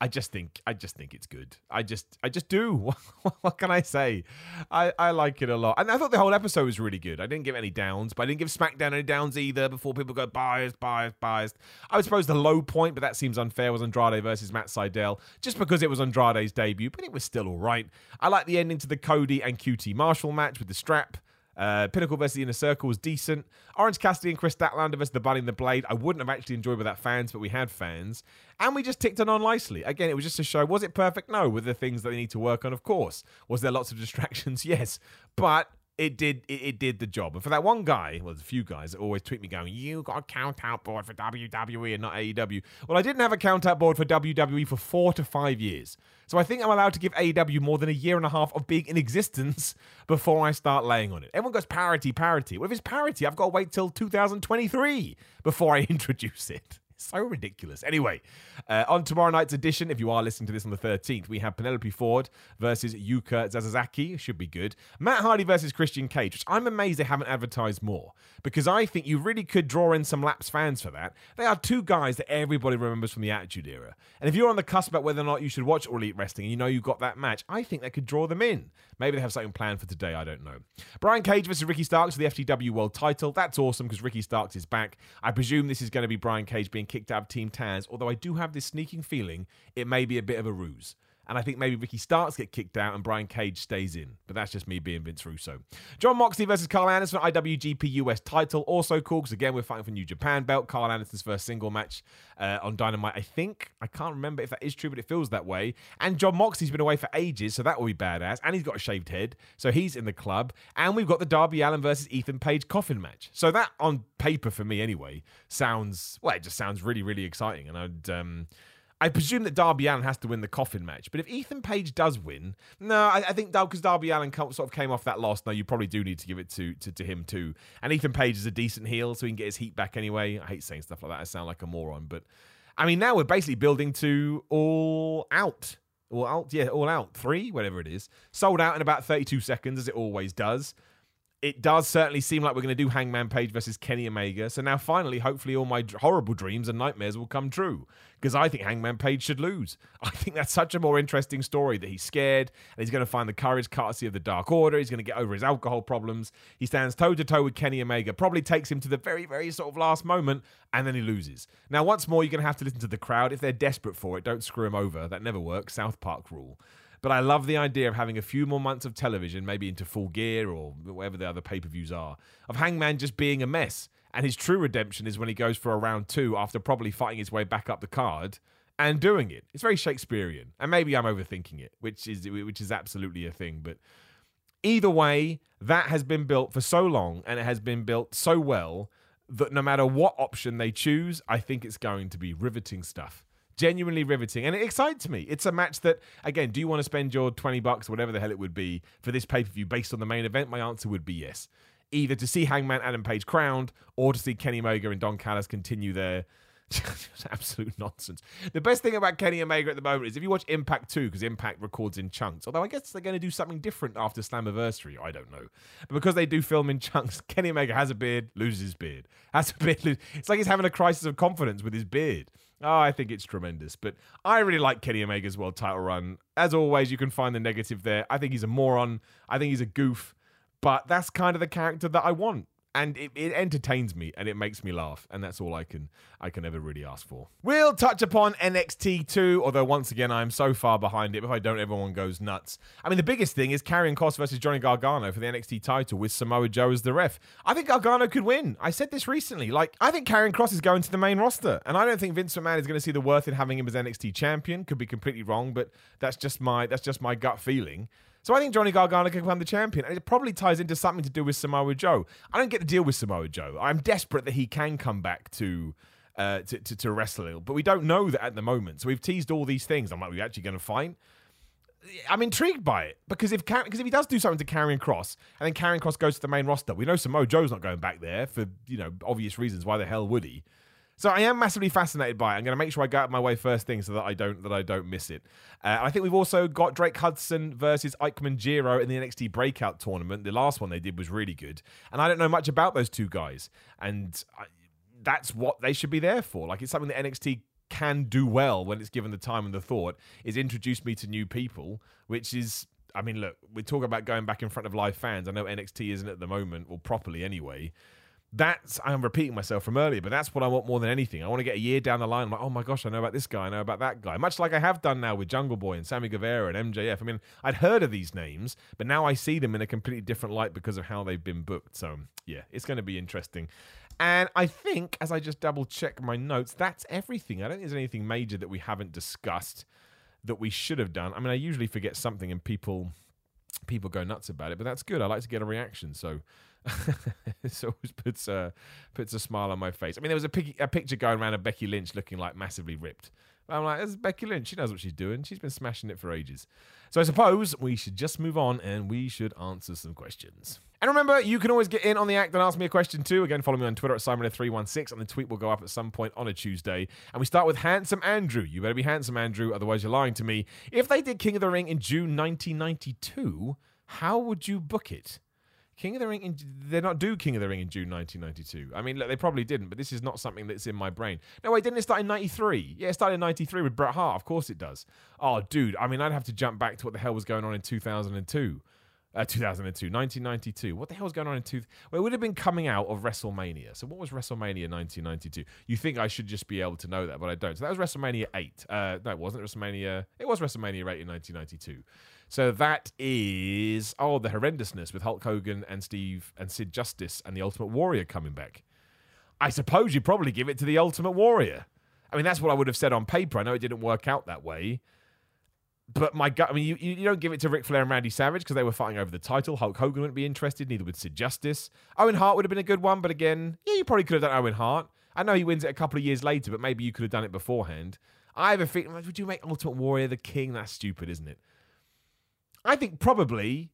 I just think I just think it's good. I just I just do. [laughs] what can I say? I, I like it a lot. And I thought the whole episode was really good. I didn't give any downs, but I didn't give SmackDown any downs either before people go biased, biased, biased. I would suppose the low point, but that seems unfair, was Andrade versus Matt Sydal, just because it was Andrade's debut, but it was still all right. I like the ending to the Cody and QT Marshall match with the strap. Uh, Pinnacle versus the Inner Circle was decent. Orange Cassidy and Kris Statlander versus the Bunny and the Blade. I wouldn't have actually enjoyed without fans, but we had fans. And we just ticked on nicely. Again, it was just a show. Was it perfect? No. Were there things that they need to work on? Of course. Was there lots of distractions? [laughs] Yes. But it did it, it, did the job. And for that one guy, well, there's a few guys that always tweet me going, "You got a count out board for WWE and not AEW." Well, I didn't have a count out board for WWE for four to five years, so I think I'm allowed to give AEW more than a year and a half of being in existence [laughs] before I start laying on it. Everyone goes parity, parity. What if it's parity? I've got to wait till 2023 before I [laughs] introduce it. So ridiculous. Anyway, uh, on tomorrow night's edition, if you are listening to this on the 13th, we have Penelope Ford versus Yuka Sakazaki. Should be good. Matt Hardy versus Christian Cage, which I'm amazed they haven't advertised more because I think you really could draw in some laps fans for that. They are two guys that everybody remembers from the Attitude Era. And if you're on the cusp about whether or not you should watch All Elite Wrestling and you know you've got that match, I think they could draw them in. Maybe they have something planned for today. I don't know. Brian Cage versus Ricky Starks for the FTW World title. That's awesome because Ricky Starks is back. I presume this is going to be Brian Cage being kicked out of Team Taz, although I do have this sneaking feeling it may be a bit of a ruse. And I think maybe Ricky Starks get kicked out and Brian Cage stays in. But that's just me being Vince Russo. Jon Moxley versus Karl Anderson IWGP US title. Also cool because, again, we're fighting for New Japan belt. Karl Anderson's first single match uh, on Dynamite, I think. I can't remember if that is true, but it feels that way. And Jon Moxley's been away for ages, so that will be badass. And he's got a shaved head, so he's in the club. And we've got the Darby Allin versus Ethan Page coffin match. So that, on paper for me anyway, sounds, well, it just sounds really, really exciting. And I'd, um, I presume that Darby Allin has to win the coffin match, but if Ethan Page does win, no, I, I think because Darby Allin sort of came off that loss, no, you probably do need to give it to, to, to him too. And Ethan Page is a decent heel, so he can get his heat back anyway. I hate saying stuff like that; I sound like a moron, but I mean now we're basically building to all out, all out, yeah, all out. Three, whatever it is, sold out in about thirty-two seconds as it always does it does certainly seem like we're going to do Hangman Page versus Kenny Omega. So now, finally, hopefully, all my horrible dreams and nightmares will come true because I think Hangman Page should lose. [laughs] I think that's such a more interesting story that he's scared and he's going to find the courage, courtesy of the Dark Order. He's going to get over his alcohol problems. He stands toe to toe with Kenny Omega, probably takes him to the very, very sort of last moment, and then he loses. Now, once more, you're going to have to listen to the crowd. If they're desperate for it, don't screw him over. That never works. South Park rule. But I love the idea of having a few more months of television, maybe into full gear or whatever the other pay per views are, of Hangman just being a mess. And his true redemption is when he goes for a round two after probably fighting his way back up the card and doing it. It's very Shakespearean. And maybe I'm overthinking it, which is which is absolutely a thing. But either way, that has been built for so long and it has been built so well that no matter what option they choose, I think it's going to be riveting stuff genuinely riveting and it excites me it's a match that again do you want to spend your 20 bucks whatever the hell it would be for this pay-per-view based on the main event my answer would be yes either to see hangman adam page crowned or to see kenny omega and don callis continue their [laughs] absolute nonsense. The best thing about Kenny Omega at the moment is if you watch Impact 2, because Impact records in chunks, although I guess they're going to do something different after Slammiversary, I don't know. But because they do film in chunks, Kenny Omega has a beard, loses his beard. Has a [laughs] beard, it's like he's having a crisis of confidence with his beard. Oh, I think it's tremendous. But I really like Kenny Omega's world title run. As always, you can find the negative there. I think he's a moron. I think he's a goof. But that's kind of the character that I want and it, it, entertains me and it makes me laugh and that's all i can i can ever really ask for. We'll touch upon nxt 2 although once again i'm so far behind it. If i don't everyone goes nuts. I mean the biggest thing is Karrion Kross versus johnny gargano for the nxt title with samoa joe as the ref. I think gargano could win. I said this recently. Like i think Karrion Kross is going to the main roster and i don't think vince mcmahon is going to see the worth in having him as nxt champion. Could be completely wrong but that's just my that's just my gut feeling so I think Johnny Gargano can become the champion. And it probably ties into something to do with Samoa Joe. I don't get to deal with Samoa Joe. I'm desperate that he can come back to. Uh, to, to, to wrestling, but we don't know that at the moment. So we've teased all these things. I'm like, we're we actually going to fight? I'm intrigued by it because if because if he does do something to Karrion Kross and then Karrion Kross goes to the main roster, we know Samoa Joe's not going back there for you know obvious reasons. Why the hell would he? So I am massively fascinated by it. I'm going to make sure I go out of my way first thing so that I don't that I don't miss it. Uh, I think we've also got Drake Hudson versus Ikemen Jiro in the NXT Breakout tournament. The last one they did was really good, and I don't know much about those two guys, and I, that's what they should be there for. Like it's something that NXT can do well when it's given the time and the thought is introduce me to new people, which is I mean, look, we're talking about going back in front of live fans. I know NXT isn't at the moment, or properly anyway that's I'm repeating myself from earlier, but that's what I want more than anything. I want to get a year down the line. I'm like, oh my gosh, I know about this guy, I know about that guy. Much like I have done now with Jungle Boy and Sammy Guevara and MJF. I mean, I'd heard of these names, but now I see them in a completely different light because of how they've been booked. So yeah, it's going to be interesting. And I think, as I just double check my notes, that's everything. I don't think there's anything major that we haven't discussed that we should have done. I mean, I usually forget something and people people go nuts about it, but that's good. I like to get a reaction. So [laughs] it always puts a puts a smile on my face. I mean, there was a, pic- a picture going around of Becky Lynch looking like massively ripped. I'm like, it's Becky Lynch. She knows what she's doing. She's been smashing it for ages. So I suppose we should just move on and we should answer some questions. And remember, you can always get in on the act and ask me a question too. Again, follow me on Twitter at Simon316, and the tweet will go up at some point on a Tuesday. And we start with Handsome Andrew. You better be handsome, Andrew, otherwise you're lying to me. If they did King of the Ring in June 1992, how would you book it? King of the Ring, in, they're not do King of the Ring in June 1992. I mean, look, they probably didn't, but this is not something that's in my brain. No, wait, didn't it start in 93? Yeah, it started in 93 with Bret Hart. Of course it does. Oh, dude, I mean, I'd have to jump back to what the hell was going on in 2002. Uh, 2002, 1992. What the hell was going on in two? Well, it would have been coming out of WrestleMania. So what was WrestleMania 1992? You think I should just be able to know that, but I don't. So that was WrestleMania 8. Uh, no, it wasn't WrestleMania. It was WrestleMania 8 in 1992. So that is oh the horrendousness with Hulk Hogan and Steve and Sid Justice and the Ultimate Warrior coming back. I suppose you probably give it to the Ultimate Warrior. I mean that's what I would have said on paper. I know it didn't work out that way. But my gut, I mean, you, you don't give it to Ric Flair and Randy Savage because they were fighting over the title. Hulk Hogan wouldn't be interested, neither would Sid Justice. Owen Hart would have been a good one, but again, yeah, you probably could have done Owen Hart. I know he wins it a couple of years later, but maybe you could have done it beforehand. I have a feeling, would you make Ultimate Warrior the king? That's stupid, isn't it? I think probably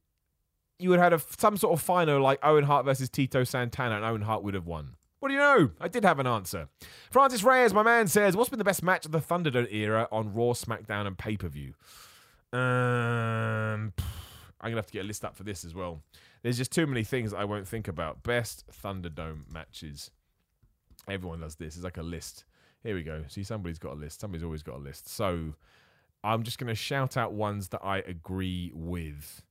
you would have had a, some sort of final like Owen Hart versus Tito Santana, and Owen Hart would have won. What do you know? I did have an answer. Francis Reyes, my man, says, What's been the best match of the Thunderdome era on Raw, SmackDown, and pay per view? Um, I'm gonna have to get a list up for this as well. There's just too many things I won't think about. Best Thunderdome matches. Everyone does this. It's like a list. Here we go. See, somebody's got a list. Somebody's always got a list. So I'm just gonna shout out ones that I agree with.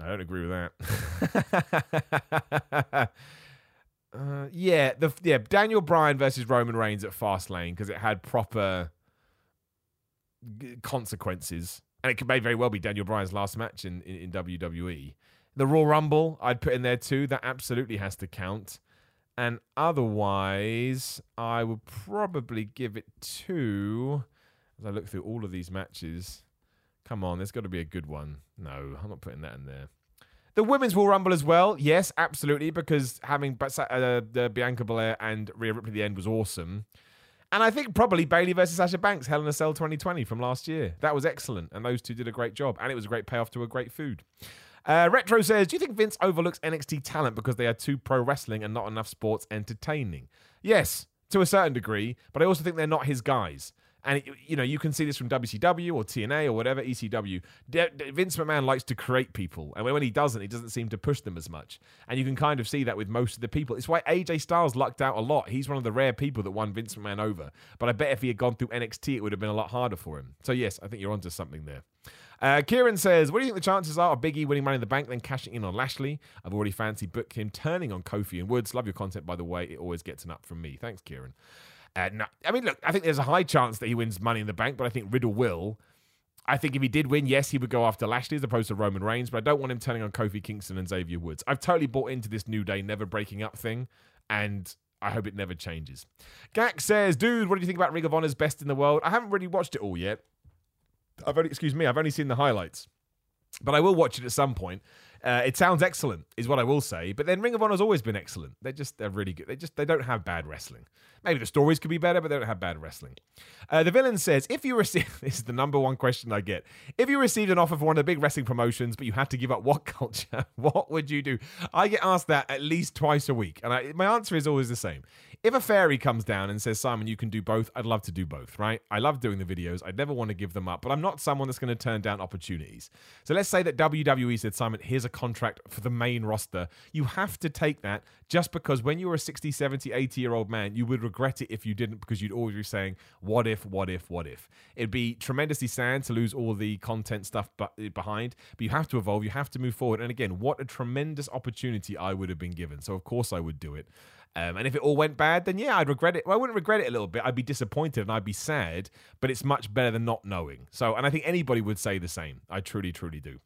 I don't agree with that. [laughs] uh, yeah, the yeah Daniel Bryan versus Roman Reigns at Fastlane because it had proper consequences, and it may very well be Daniel Bryan's last match in, in, in WWE. The Raw Rumble I'd put in there too. That absolutely has to count. And otherwise, I would probably give it to. As I look through all of these matches, come on, there's got to be a good one. No, I'm not putting that in there. The women's Royal Rumble as well, yes, absolutely, because having uh, the Bianca Belair and Rhea Ripley at the end was awesome. And I think probably Bayley versus Sasha Banks, Hell in a Cell 2020 from last year. That was excellent, and those two did a great job, and it was a great payoff to a great food. Uh, Retro says, Do you think Vince overlooks NXT talent because they are too pro wrestling and not enough sports entertaining? Yes, to a certain degree, but I also think they're not his guys. And you know, you can see this from WCW or TNA or whatever ECW. Vince McMahon likes to create people, and when he doesn't, he doesn't seem to push them as much. And you can kind of see that with most of the people. It's why AJ Styles lucked out a lot. He's one of the rare people that won Vince McMahon over. But I bet if he had gone through NXT, it would have been a lot harder for him. So yes, I think you're onto something there. Uh, Kieran says, What do you think the chances are of Biggie winning Money in the Bank, then cashing in on Lashley? I've already fancy booked him turning on Kofi and Woods. Love your content, by the way. It always gets an up from me. Thanks, Kieran. Uh, no, I mean, look, I think there's a high chance that he wins Money in the Bank, but I think Riddle will. I think if he did win, yes, he would go after Lashley as opposed to Roman Reigns, but I don't want him turning on Kofi Kingston and Xavier Woods. I've totally bought into this New Day never breaking up thing, and I hope it never changes. Gak says, dude, what do you think about Ring of Honor's Best in the World? I haven't really watched it all yet. I've only, excuse me, I've only seen the highlights, but I will watch it at some point. Uh, it sounds excellent, is what I will say. But then Ring of Honor's always been excellent. They're just they're really good. They just they don't have bad wrestling. Maybe the stories could be better, but they don't have bad wrestling. Uh, the villain says, if you receive [laughs] this is the number one question I get. If you received an offer for one of the big wrestling promotions, but you had to give up what [laughs] culture, what would you do? I get asked that at least twice a week, and I, my answer is always the same. If a fairy comes down and says, Simon, you can do both, I'd love to do both, right? I love doing the videos. I'd never want to give them up, but I'm not someone that's going to turn down opportunities. So let's say that WWE said, Simon, here's a contract for the main roster. You have to take that just because when you're a 60, 70, 80 year old man, you would regret it if you didn't because you'd always be saying, what if, what if, what if. It'd be tremendously sad to lose all the content stuff behind, but you have to evolve, you have to move forward. And again, what a tremendous opportunity I would have been given. So, of course, I would do it. Um, and if it all went bad, then yeah, I'd regret it. Well, I wouldn't regret it a little bit. I'd be disappointed and I'd be sad, but it's much better than not knowing. So, and I think anybody would say the same. I truly, truly do.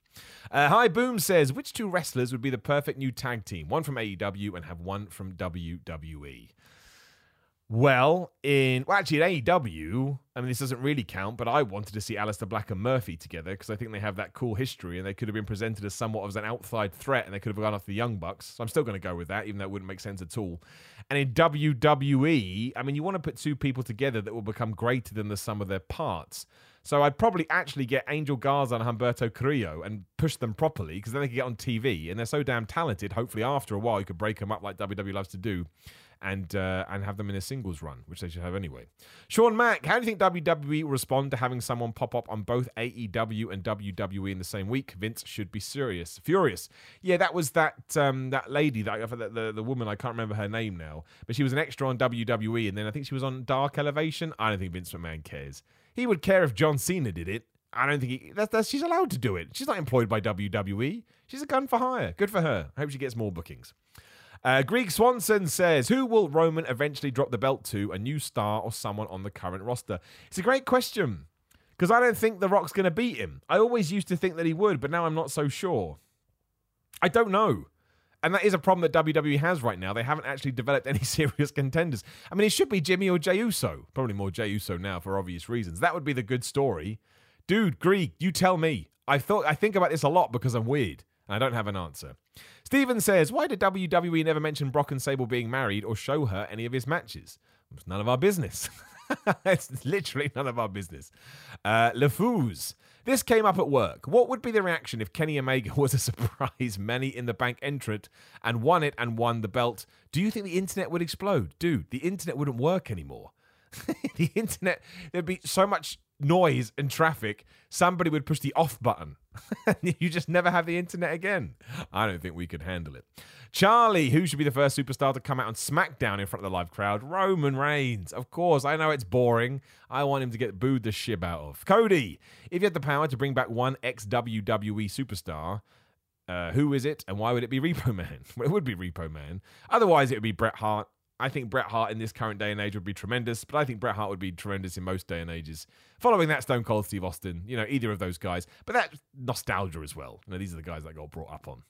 Uh, Hi Boom says, which two wrestlers would be the perfect new tag team? One from AEW and have one from WWE. Well, in well, actually, in AEW, I mean, this doesn't really count, but I wanted to see Aleister Black and Murphy together because I think they have that cool history and they could have been presented as somewhat of an outside threat and they could have gone after the Young Bucks. So I'm still going to go with that, even though it wouldn't make sense at all. And in WWE, I mean, you want to put two people together that will become greater than the sum of their parts. So I'd probably actually get Angel Garza and Humberto Carrillo and push them properly because then they could get on TV and they're so damn talented. Hopefully, after a while, you could break them up like WWE loves to do and uh, and have them in a singles run, which they should have anyway. Sean Mack, how do you think WWE will respond to having someone pop up on both AEW and WWE in the same week? Vince should be serious, furious. Yeah, that was that um, that lady that the, the the woman I can't remember her name now, but she was an extra on WWE, and then I think she was on Dark Elevation. I don't think Vince McMahon cares. He would care if John Cena did it. I don't think he, that's, that's she's allowed to do it. She's not employed by WWE. She's a gun for hire. Good for her. I hope she gets more bookings. Uh, Greek Swanson says, Who will Roman eventually drop the belt to? A new star or someone on the current roster? It's a great question because I don't think The Rock's going to beat him. I always used to think that he would, but now I'm not so sure. I don't know. And that is a problem that WWE has right now. They haven't actually developed [laughs] any serious contenders. I mean, it should be Jimmy or Jey Uso. Probably more Jey Uso now for obvious reasons. That would be the good story. Dude, Greek, you tell me. I thought I think about this a lot because I'm weird I don't have an answer. Steven says, Why did WWE never mention Brock and Sable being married or show her any of his matches? It's none of our business. [laughs] it's literally none of our business. Uh, LeFouz. This came up at work. What would be the reaction if Kenny Omega [laughs] was a surprise Money in the Bank entrant and won it and won the belt? Do you think the internet would explode? Dude, the internet wouldn't work anymore. [laughs] the internet, there'd be so much noise and traffic, somebody would push the off button [laughs] you just never have the internet again. I don't think we could handle it. Charlie, who should be the first superstar to come out on SmackDown in front of the live crowd? Roman Reigns. Of course, I know it's boring. I want him to get booed the shib out of. Cody, if you had the power to bring back one ex WWE superstar, uh, who is it and why would it be Repo Man? [laughs] Well, it would be Repo Man. Otherwise, it would be Bret Hart. I think Bret Hart in this current day and age would be tremendous, but I think Bret Hart would be tremendous in most day and ages. Following that, Stone Cold Steve Austin, you know, either of those guys. But that nostalgia as well. You know, these are the guys that got brought up on.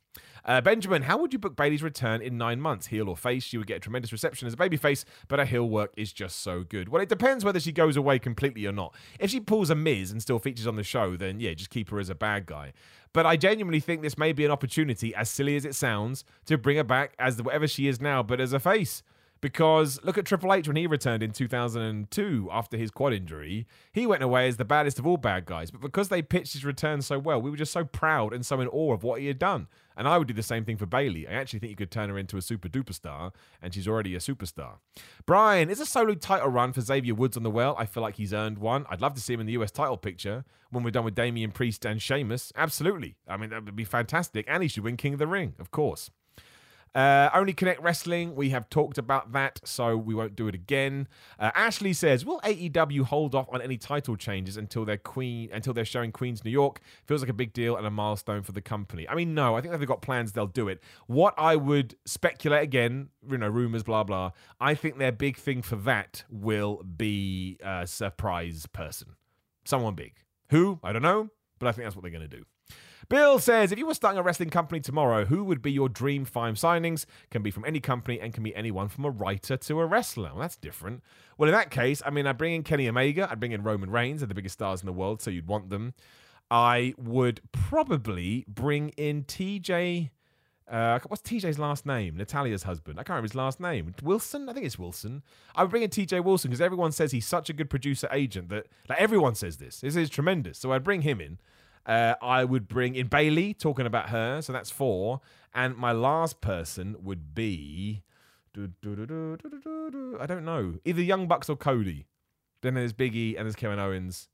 Uh, Benjamin, how would you book Bayley's return in nine months? Heel or face? She would get a tremendous reception as a babyface, but her heel work is just so good. Well, it depends whether she goes away completely or not. If she pulls a Miz and still features on the show, then yeah, just keep her as a bad guy. But I genuinely think this may be an opportunity, as silly as it sounds, to bring her back as whatever she is now, but as a face. Because look at Triple H when he returned in 2002 after his quad injury. He went away as the baddest of all bad guys. But because they pitched his return so well, we were just so proud and so in awe of what he had done. And I would do the same thing for Bayley. I actually think you could turn her into a super duper star, and she's already a superstar. Brian, is a solo title run for Xavier Woods on the well? I feel like he's earned one. I'd love to see him in the US title picture when we're done with Damian Priest and Sheamus. Absolutely. I mean, that would be fantastic. And he should win King of the Ring, of course. Uh, only Connect Wrestling, we have talked about that, so we won't do it again. Uh, Ashley says, "Will AEW hold off on any title changes until they're Queen until they're showing Queens New York? Feels like a big deal and a milestone for the company." I mean, no, I think they've got plans; they'll do it. What I would speculate again, you know, rumors, blah blah. I think their big thing for that will be a surprise person, someone big. Who I don't know, but I think that's what they're going to do. Bill says, if you were starting a wrestling company tomorrow, who would be your dream five signings? Can be from any company and can be anyone from a writer to a wrestler. Well, that's different. Well, in that case, I mean, I'd bring in Kenny Omega, I'd bring in Roman Reigns, they're the biggest stars in the world, so you'd want them. I would probably bring in TJ. Uh, what's TJ's last name? Natalya's husband. I can't remember his last name. Wilson? I think it's Wilson. I would bring in TJ Wilson because everyone says he's such a good producer agent that like everyone says this. This is tremendous. So I'd bring him in. Uh, I would bring in Bayley, talking about her. So that's four. And my last person would be. I don't know. Either Young Bucks or Cody. Then there's Biggie and there's Kevin Owens.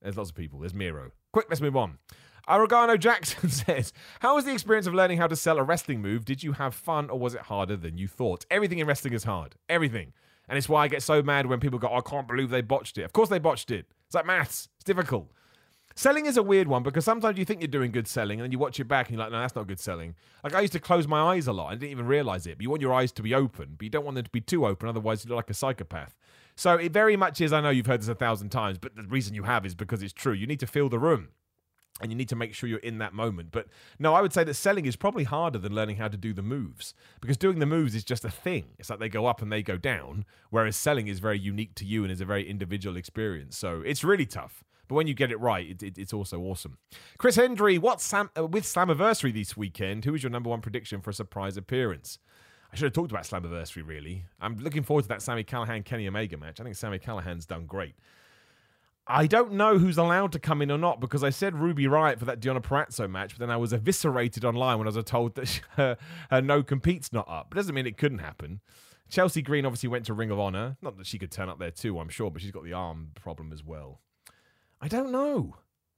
There's lots of people. There's Miro. Quick, let's move on. Aragano Jackson [laughs] says, How was the experience of learning how to sell a wrestling move? Did you have fun or was it harder than you thought? Everything in wrestling is hard. Everything. And it's why I get so mad when people go, I can't believe they botched it. Of course they botched it. It's like maths. It's difficult. Selling is a weird one because sometimes you think you're doing good selling and then you watch it back and you're like, no, that's not good selling. Like I used to close my eyes a lot. I didn't even realize it. But you want your eyes to be open, but you don't want them to be too open. Otherwise, you look like a psychopath. So it very much is. I know you've heard this a thousand times, but the reason you have is because it's true. You need to feel the room and you need to make sure you're in that moment. But no, I would say that selling is probably harder than learning how to do the moves because doing the moves is just a thing. It's like they go up and they go down, whereas selling is very unique to you and is a very individual experience. So it's really tough. But when you get it right, it, it, it's also awesome. Chris Hendry, what's Sam, uh, with Slammiversary this weekend? Who is your number one prediction for a surprise appearance? I should have talked about Slammiversary, really. I'm looking forward to that Sami Callihan Kenny Omega match. I think Sami Callihan's done great. I don't know who's allowed to come in or not because I said Ruby Riott for that Deonna Purrazzo match, but then I was eviscerated online when I was told that [laughs] her, her no compete's not up. It doesn't mean it couldn't happen. Chelsea Green obviously went to Ring of Honor. Not that she could turn up there too, I'm sure, but she's got the arm problem as well. I don't know.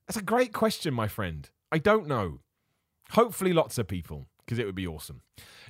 That's a great question, my friend. I don't know. Hopefully, lots of people, because it would be awesome.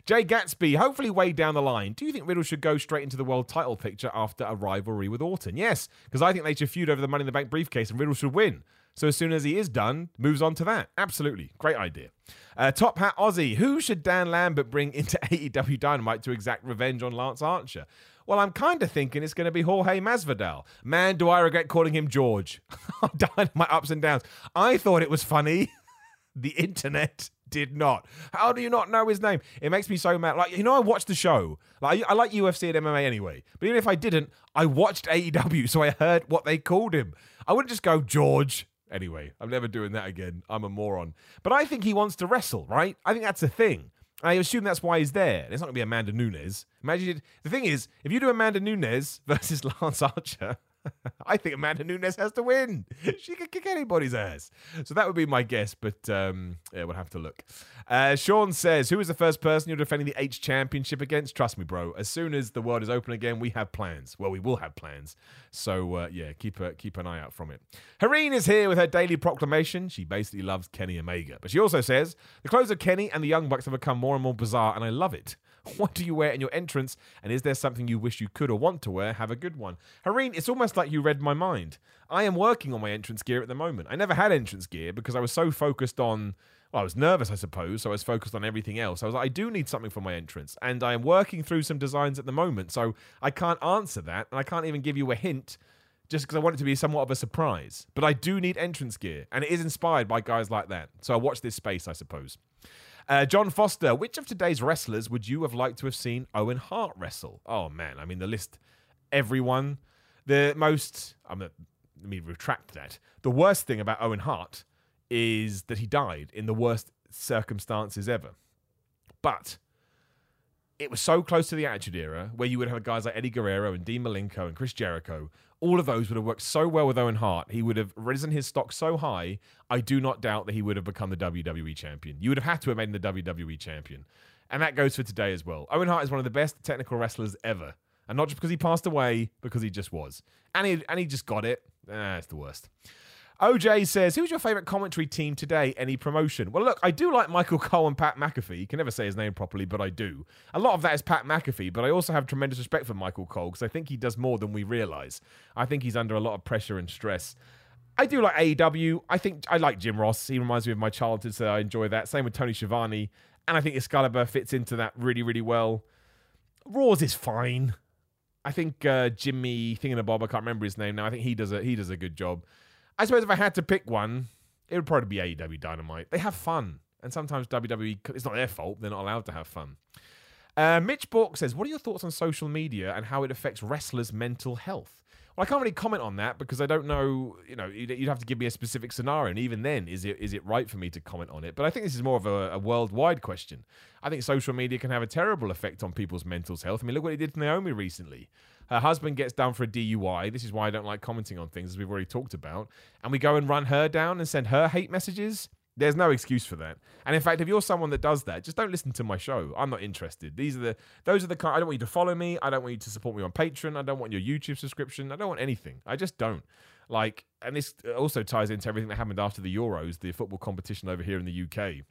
Jay Gatsby, hopefully, way down the line, do you think Riddle should go straight into the world title picture after a rivalry with Orton? Yes, because I think they should feud over the Money in the Bank briefcase and Riddle should win. So as soon as he is done, moves on to that. Absolutely. Great idea. Uh, Top Hat Aussie, who should Dan Lambert bring into [laughs] AEW Dynamite to exact revenge on Lance Archer? Well, I'm kind of thinking it's going to be Jorge Masvidal. Man, do I regret calling him George. [laughs] My ups and downs. I thought it was funny. [laughs] the internet did not. How do you not know his name? It makes me so mad. Like, you know, I watched the show. Like, I like UFC and MMA anyway. But even if I didn't, I watched AEW, so I heard what they called him. I wouldn't just go, George. Anyway, I'm never doing that again. I'm a moron. But I think he wants to wrestle, right? I think that's a thing. I assume that's why he's there. It's not going to be Amanda Nunes. Imagine it. The thing is, if you do Amanda Nunes versus [laughs] Lance Archer, [laughs] I think Amanda Nunes has to win. She could kick anybody's ass. So that would be my guess, but um, yeah, we'll have to look. Uh, Sean says, Who is the first person you're defending the H Championship against? Trust me, bro. As soon as the world is open again, we have plans. Well, we will have plans. So uh, yeah, keep a, keep an eye out from it. Hareen is here with her daily proclamation. She basically loves Kenny Omega. But she also says, The clothes of Kenny and the Young Bucks have become more and more bizarre, and I love it. [laughs] What do you wear in your entrance? And is there something you wish you could or want to wear? Have a good one. Hareen, it's almost like you read my mind. I am working on my entrance gear at the moment. I never had entrance gear because I was so focused on. Well, I was nervous, I suppose, so I was focused on everything else. I was like, I do need something for my entrance, and I am working through some designs at the moment, so I can't answer that, and I can't even give you a hint just because I want it to be somewhat of a surprise. But I do need entrance gear, and it is inspired by guys like that. So I watch this space, I suppose. Uh, John Foster, which of today's wrestlers would you have liked to have seen Owen Hart wrestle? Oh man, I mean the list, everyone. The most, I'm gonna, let me retract that. The worst thing about Owen Hart is that he died in the worst circumstances ever. But it was so close to the Attitude Era, where you would have guys like Eddie Guerrero and Dean Malenko and Chris Jericho. All of those would have worked so well with Owen Hart. He would have risen his stock so high. I do not doubt that he would have become the WWE champion. You would have had to have made him the WWE champion. And that goes for today as well. Owen Hart is one of the best technical wrestlers ever. And not just because he passed away, because he just was. And he, and he just got it. Ah, it's the worst. OJ says, Who's your favourite commentary team today? Any promotion? Well, look, I do like Michael Cole and Pat McAfee. You can never say his name properly, but I do. A lot of that is Pat McAfee, but I also have tremendous respect for Michael Cole because I think he does more than we realise. I think he's under a lot of pressure and stress. I do like AEW. I think I like Jim Ross. He reminds me of my childhood, so I enjoy that. Same with Tony Schiavone. And I think Excalibur fits into that really, really well. Raw's is fine. I think uh, Jimmy Thingamabob, I can't remember his name now. I think he does a he does a good job. I suppose if I had to pick one, it would probably be AEW Dynamite. They have fun, and sometimes WWE. It's not their fault; they're not allowed to have fun. Uh, Mitch Bork says, "What are your thoughts on social media and how it affects wrestlers' mental health?" Well, I can't really comment on that because I don't know. You know, you'd, you'd have to give me a specific scenario, and even then, is it is it right for me to comment on it? But I think this is more of a, a worldwide question. I think social media can have a terrible effect on people's mental health. I mean, look what it did to Naomi recently. Her husband gets down for a DUI. This is why I don't like commenting on things, as we've already talked about. And we go and run her down and send her hate messages. There's no excuse for that. And in fact, if you're someone that does that, just don't listen to my show. I'm not interested. These are the those are the kind I don't want you to follow me. I don't want you to support me on Patreon. I don't want your YouTube subscription. I don't want anything. I just don't. Like and this also ties into everything that happened after the Euros, the football competition over here in the UK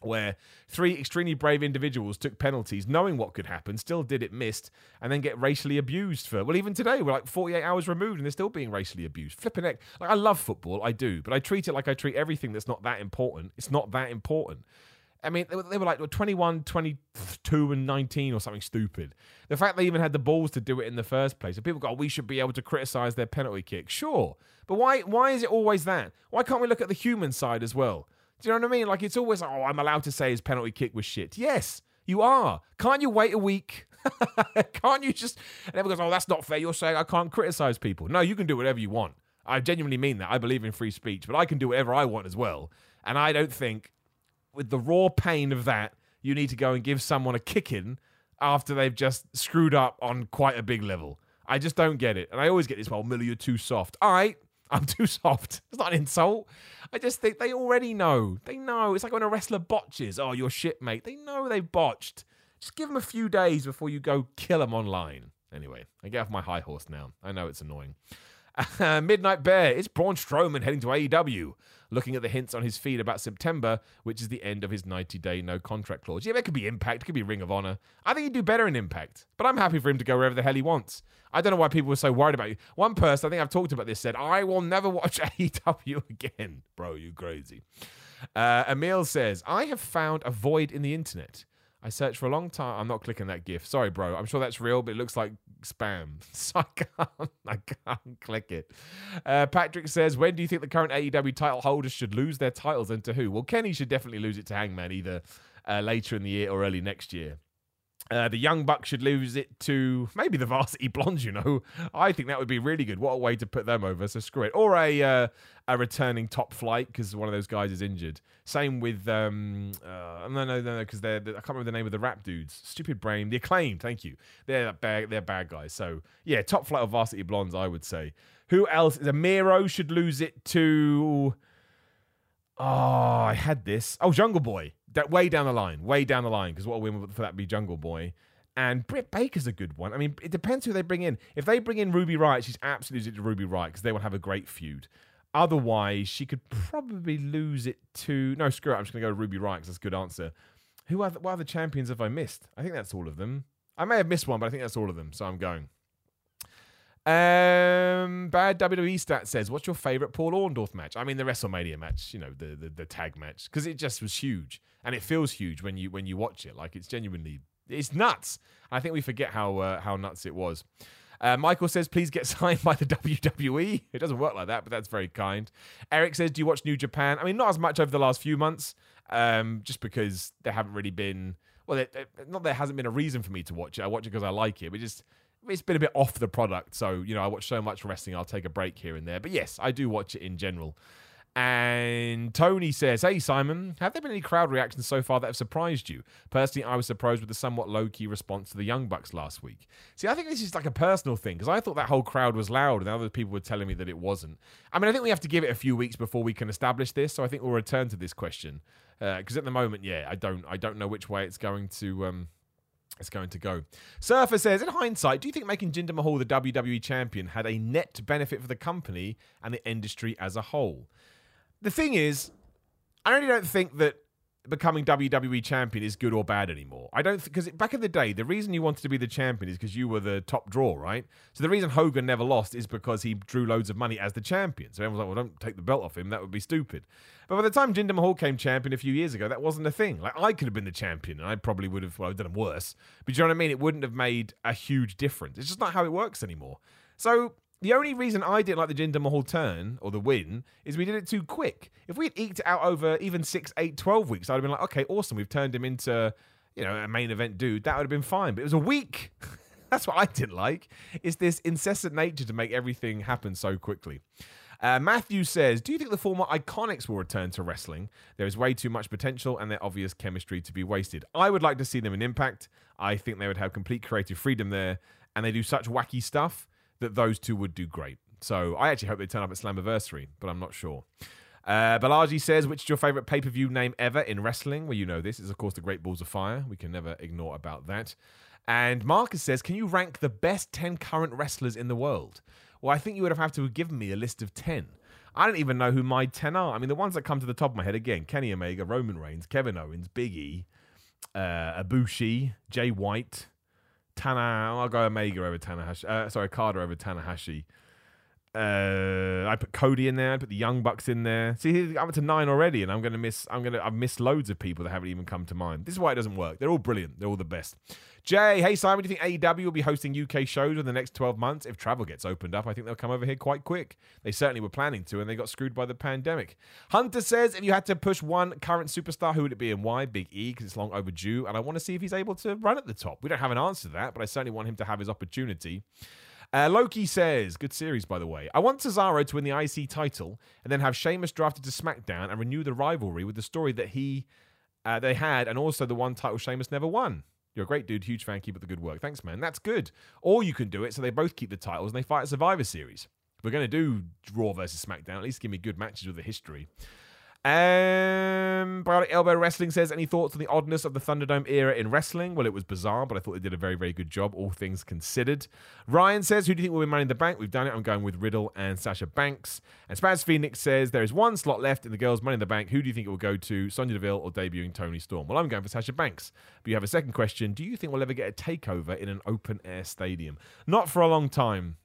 where three extremely brave individuals took penalties knowing what could happen, still did it, missed, and then get racially abused for. Well, even today, we're like 48 hours removed and they're still being racially abused. Flipping heck. Like, I love football, I do, but I treat it like I treat everything that's not that important. It's not that important. I mean, they were, they were like 21, 22, and 19 or something stupid. The fact they even had the balls to do it in the first place. And people go, oh, we should be able to criticize their penalty kick. Sure. But why, why is it always that? Why can't we look at the human side as well? Do you know what I mean? Like it's always, oh, I'm allowed to say his penalty kick was shit. Yes, you are. Can't you wait a week? [laughs] can't you just? And everyone goes, oh, that's not fair. You're saying I can't criticize people. No, you can do whatever you want. I genuinely mean that. I believe in free speech, but I can do whatever I want as well. And I don't think, with the raw pain of that, you need to go and give someone a kicking after they've just screwed up on quite a big level. I just don't get it. And I always get this, well, Miller, you're too soft. All right, I'm too soft. [laughs] It's not an insult. I just think they already know. They know. It's like when a wrestler botches. Oh, you're shit, mate. They know they botched. Just give them a few days before you go kill them online. Anyway, I get off my high horse now. I know it's annoying. [laughs] Uh, Midnight Bear, it's Braun Strowman heading to AEW. Looking at the hints on his feed about September, which is the end of his 90 day no contract clause. Yeah, that could be Impact, it could be Ring of Honor. I think he'd do better in Impact, but I'm happy for him to go wherever the hell he wants. I don't know why people were so worried about you. One person, I think I've talked about this, said, I will never watch [laughs] AEW again. Bro, you crazy. Uh, Emil says, I have found a void in the internet. I searched for a long time. I'm not clicking that GIF. Sorry, bro. I'm sure that's real, but it looks like spam. [laughs] So I can't, I can't click it. Uh, Patrick says, when do you think the current AEW title holders should lose their titles and to who? Well, Kenny should definitely lose it to Hangman either uh, later in the year or early next year. Uh, the Young Bucks should lose it to maybe the [laughs] Varsity Blondes. You know, I think that would be really good. What a way to put them over. So screw it. Or a uh, a returning top flight because one of those guys is injured. Same with um, uh, no no no because they're, they're, I can't remember the name of the rap dudes. Stupid brain. The acclaimed. Thank you. They're bad. They're bad guys. So yeah, top flight of Varsity Blondes. I would say. Who else? The Miro should lose it to. Oh, I had this. Oh, Jungle Boy that way down the line, way down the line, because what a win for that be Jungle Boy. And Britt Baker's a good one. I mean, it depends who they bring in. If they bring in Ruby Riott, she's absolutely to Ruby Riott because they will have a great feud. Otherwise, she could probably lose it to. No, screw it. I'm just going to go Ruby Riott because that's a good answer. Who are the, what other champions have I missed? I think that's all of them. I may have missed one, but I think that's all of them. So I'm going. Um, bad WWE stat says, "What's your favorite Paul Orndorff match?" I mean, the WrestleMania match, you know, the the, the tag match, because it just was huge, and it feels huge when you when you watch it. Like it's genuinely, it's nuts. I think we forget how uh, how nuts it was. Uh, Michael says, please get [laughs] signed by the WWE. It doesn't work like that, but that's very kind. Eric says, do you watch New Japan? I mean, not as much over the last few months, um, just because there haven't really been, well, it, it, not there hasn't been a reason for me to watch it. I watch it because I like it, but just it's been a bit off the product. So, you know, I watch so much wrestling, I'll take a break here and there. But yes, I do watch it in general. And Tony says, Hey, Simon, have there been any crowd reactions so far that have surprised you? Personally, I was surprised with the somewhat low key response to the Young Bucks last week. See, I think this is like a personal thing because I thought that whole crowd was loud and other people were telling me that it wasn't. I mean, I think we have to give it a few weeks before we can establish this. So I think we'll return to this question because uh, at the moment, yeah, I don't, I don't know which way it's going to. Um, it's going to go. Surfer says, in hindsight, do you think making Jinder Mahal the WWE champion had a net benefit for the company and the industry as a whole? The thing is, I really don't think that becoming WWE champion is good or bad anymore. I don't because back in the day, the reason you wanted to be the champion is because you were the top draw, right? So the reason Hogan never lost is because he drew loads of money as the champion. So everyone's like, well, don't take the belt off him. That would be stupid. But by the time Jinder Mahal came champion a few years ago, that wasn't a thing. Like I could have been the champion, and I probably would have well I've done worse. But you know what I mean? It wouldn't have made a huge difference. It's just not how it works anymore. So the only reason I didn't like the Jinder Mahal turn or the win is we did it too quick. If we had eked it out over even six, eight, 12 weeks, I'd have been like, okay, awesome. We've turned him into, you know, a main event dude. That would have been fine. But it was a week. [laughs] That's what I didn't like. Is this incessant nature to make everything happen so quickly. Uh, Matthew says, Do you think the former iconics will return to wrestling? There is way too much potential and their obvious chemistry to be wasted. I would like to see them in Impact. I think they would have complete creative freedom there, and they do such wacky stuff that those two would do great. So I actually hope they turn up at Slammiversary, but I'm not sure. Uh, Balaji says, which is your favorite pay per view name ever in wrestling? Well, you know this is, of course, the Great Balls of Fire. We can never ignore about that. And Marcus says, can you rank the best 10 current wrestlers in the world? Well, I think you would have, to have given me a list of 10. I don't even know who my 10 are. I mean, the ones that come to the top of my head again Kenny Omega, Roman Reigns, Kevin Owens, Big E, uh, Ibushi, Jay White, Tana. I'll go Omega over Tanahashi. Uh, sorry, Okada over Tanahashi. Uh, I put Cody in there. I put the Young Bucks in there. See, I'm up to nine already, and I'm gonna miss. I'm gonna. I've missed loads of people that haven't even come to mind. This is why it doesn't work. They're all brilliant. They're all the best. Jay, hey Simon, do you think AEW will be hosting UK shows in the next 12 months? If travel gets opened up, I think they'll come over here quite quick. They certainly were planning to, and they got screwed by the pandemic. Hunter says, if you had to push one current superstar, who would it be and why? Big E, because it's long overdue, and I want to see if he's able to run at the top. We don't have an answer to that, but I certainly want him to have his opportunity. Uh, Loki says, good series by the way. I want Cesaro to win the IC title and then have Sheamus drafted to SmackDown and renew the rivalry with the story that he uh, they had and also the one title Sheamus never won. You're a great dude. Huge fan. Keep up the good work. Thanks, man. That's good. Or you can do it so they both keep the titles and they fight a Survivor Series. If we're going to do Raw versus SmackDown, at least give me good matches with the history. Um, Biotic Elbow Wrestling says, any thoughts on the oddness of the Thunderdome era in wrestling? Well, it was bizarre, but I thought they did a very, very good job, all things considered. Ryan says, who do you think will win Money in the Bank? We've done it. I'm going with Riddle and Sasha Banks. And Spaz Phoenix says, there is one slot left in the girls' Money in the Bank. Who do you think it will go to, Sonya Deville or debuting Toni Storm? Well, I'm going for Sasha Banks. But you have a second question. Do you think we'll ever get a takeover in an open air stadium? Not for a long time.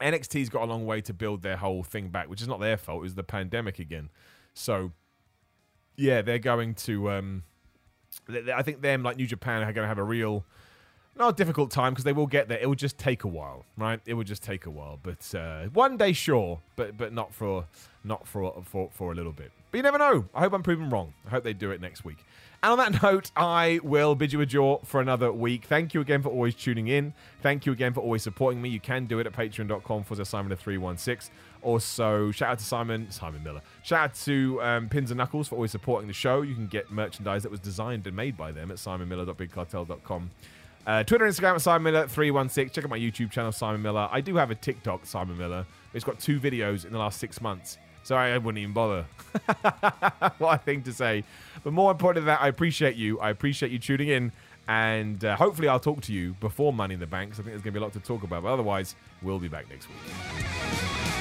NXT's got a long way to build their whole thing back, which is not their fault. It was the pandemic again. So, yeah, they're going to. Um, I think them, like New Japan, are going to have a real not difficult time because they will get there. It will just take a while, right? It will just take a while, but uh, one day, sure, but but not for not for for for a little bit. But you never know. I hope I'm proven wrong. I hope they do it next week. And on that [laughs] note, I will bid you adieu for another week. Thank you again for always tuning in. Thank you again for always supporting me. You can do it at patreon.com for Simon 316. Also, shout out to Simon, Simon Miller. Shout out to um, Pins and Knuckles for always supporting the show. You can get merchandise that was designed and made by them at simonmiller.bigcartel.com. Uh, Twitter, Instagram at Simon Miller 316. Check out my YouTube channel, Simon Miller. I do have a TikTok, Simon Miller. It's got two videos in the last six months. So I wouldn't even bother. [laughs] what I think to say. But more important than that, I appreciate you. I appreciate you tuning in. And uh, hopefully, I'll talk to you before Money in the Bank. I think there's going to be a lot to talk about. But otherwise, we'll be back next week.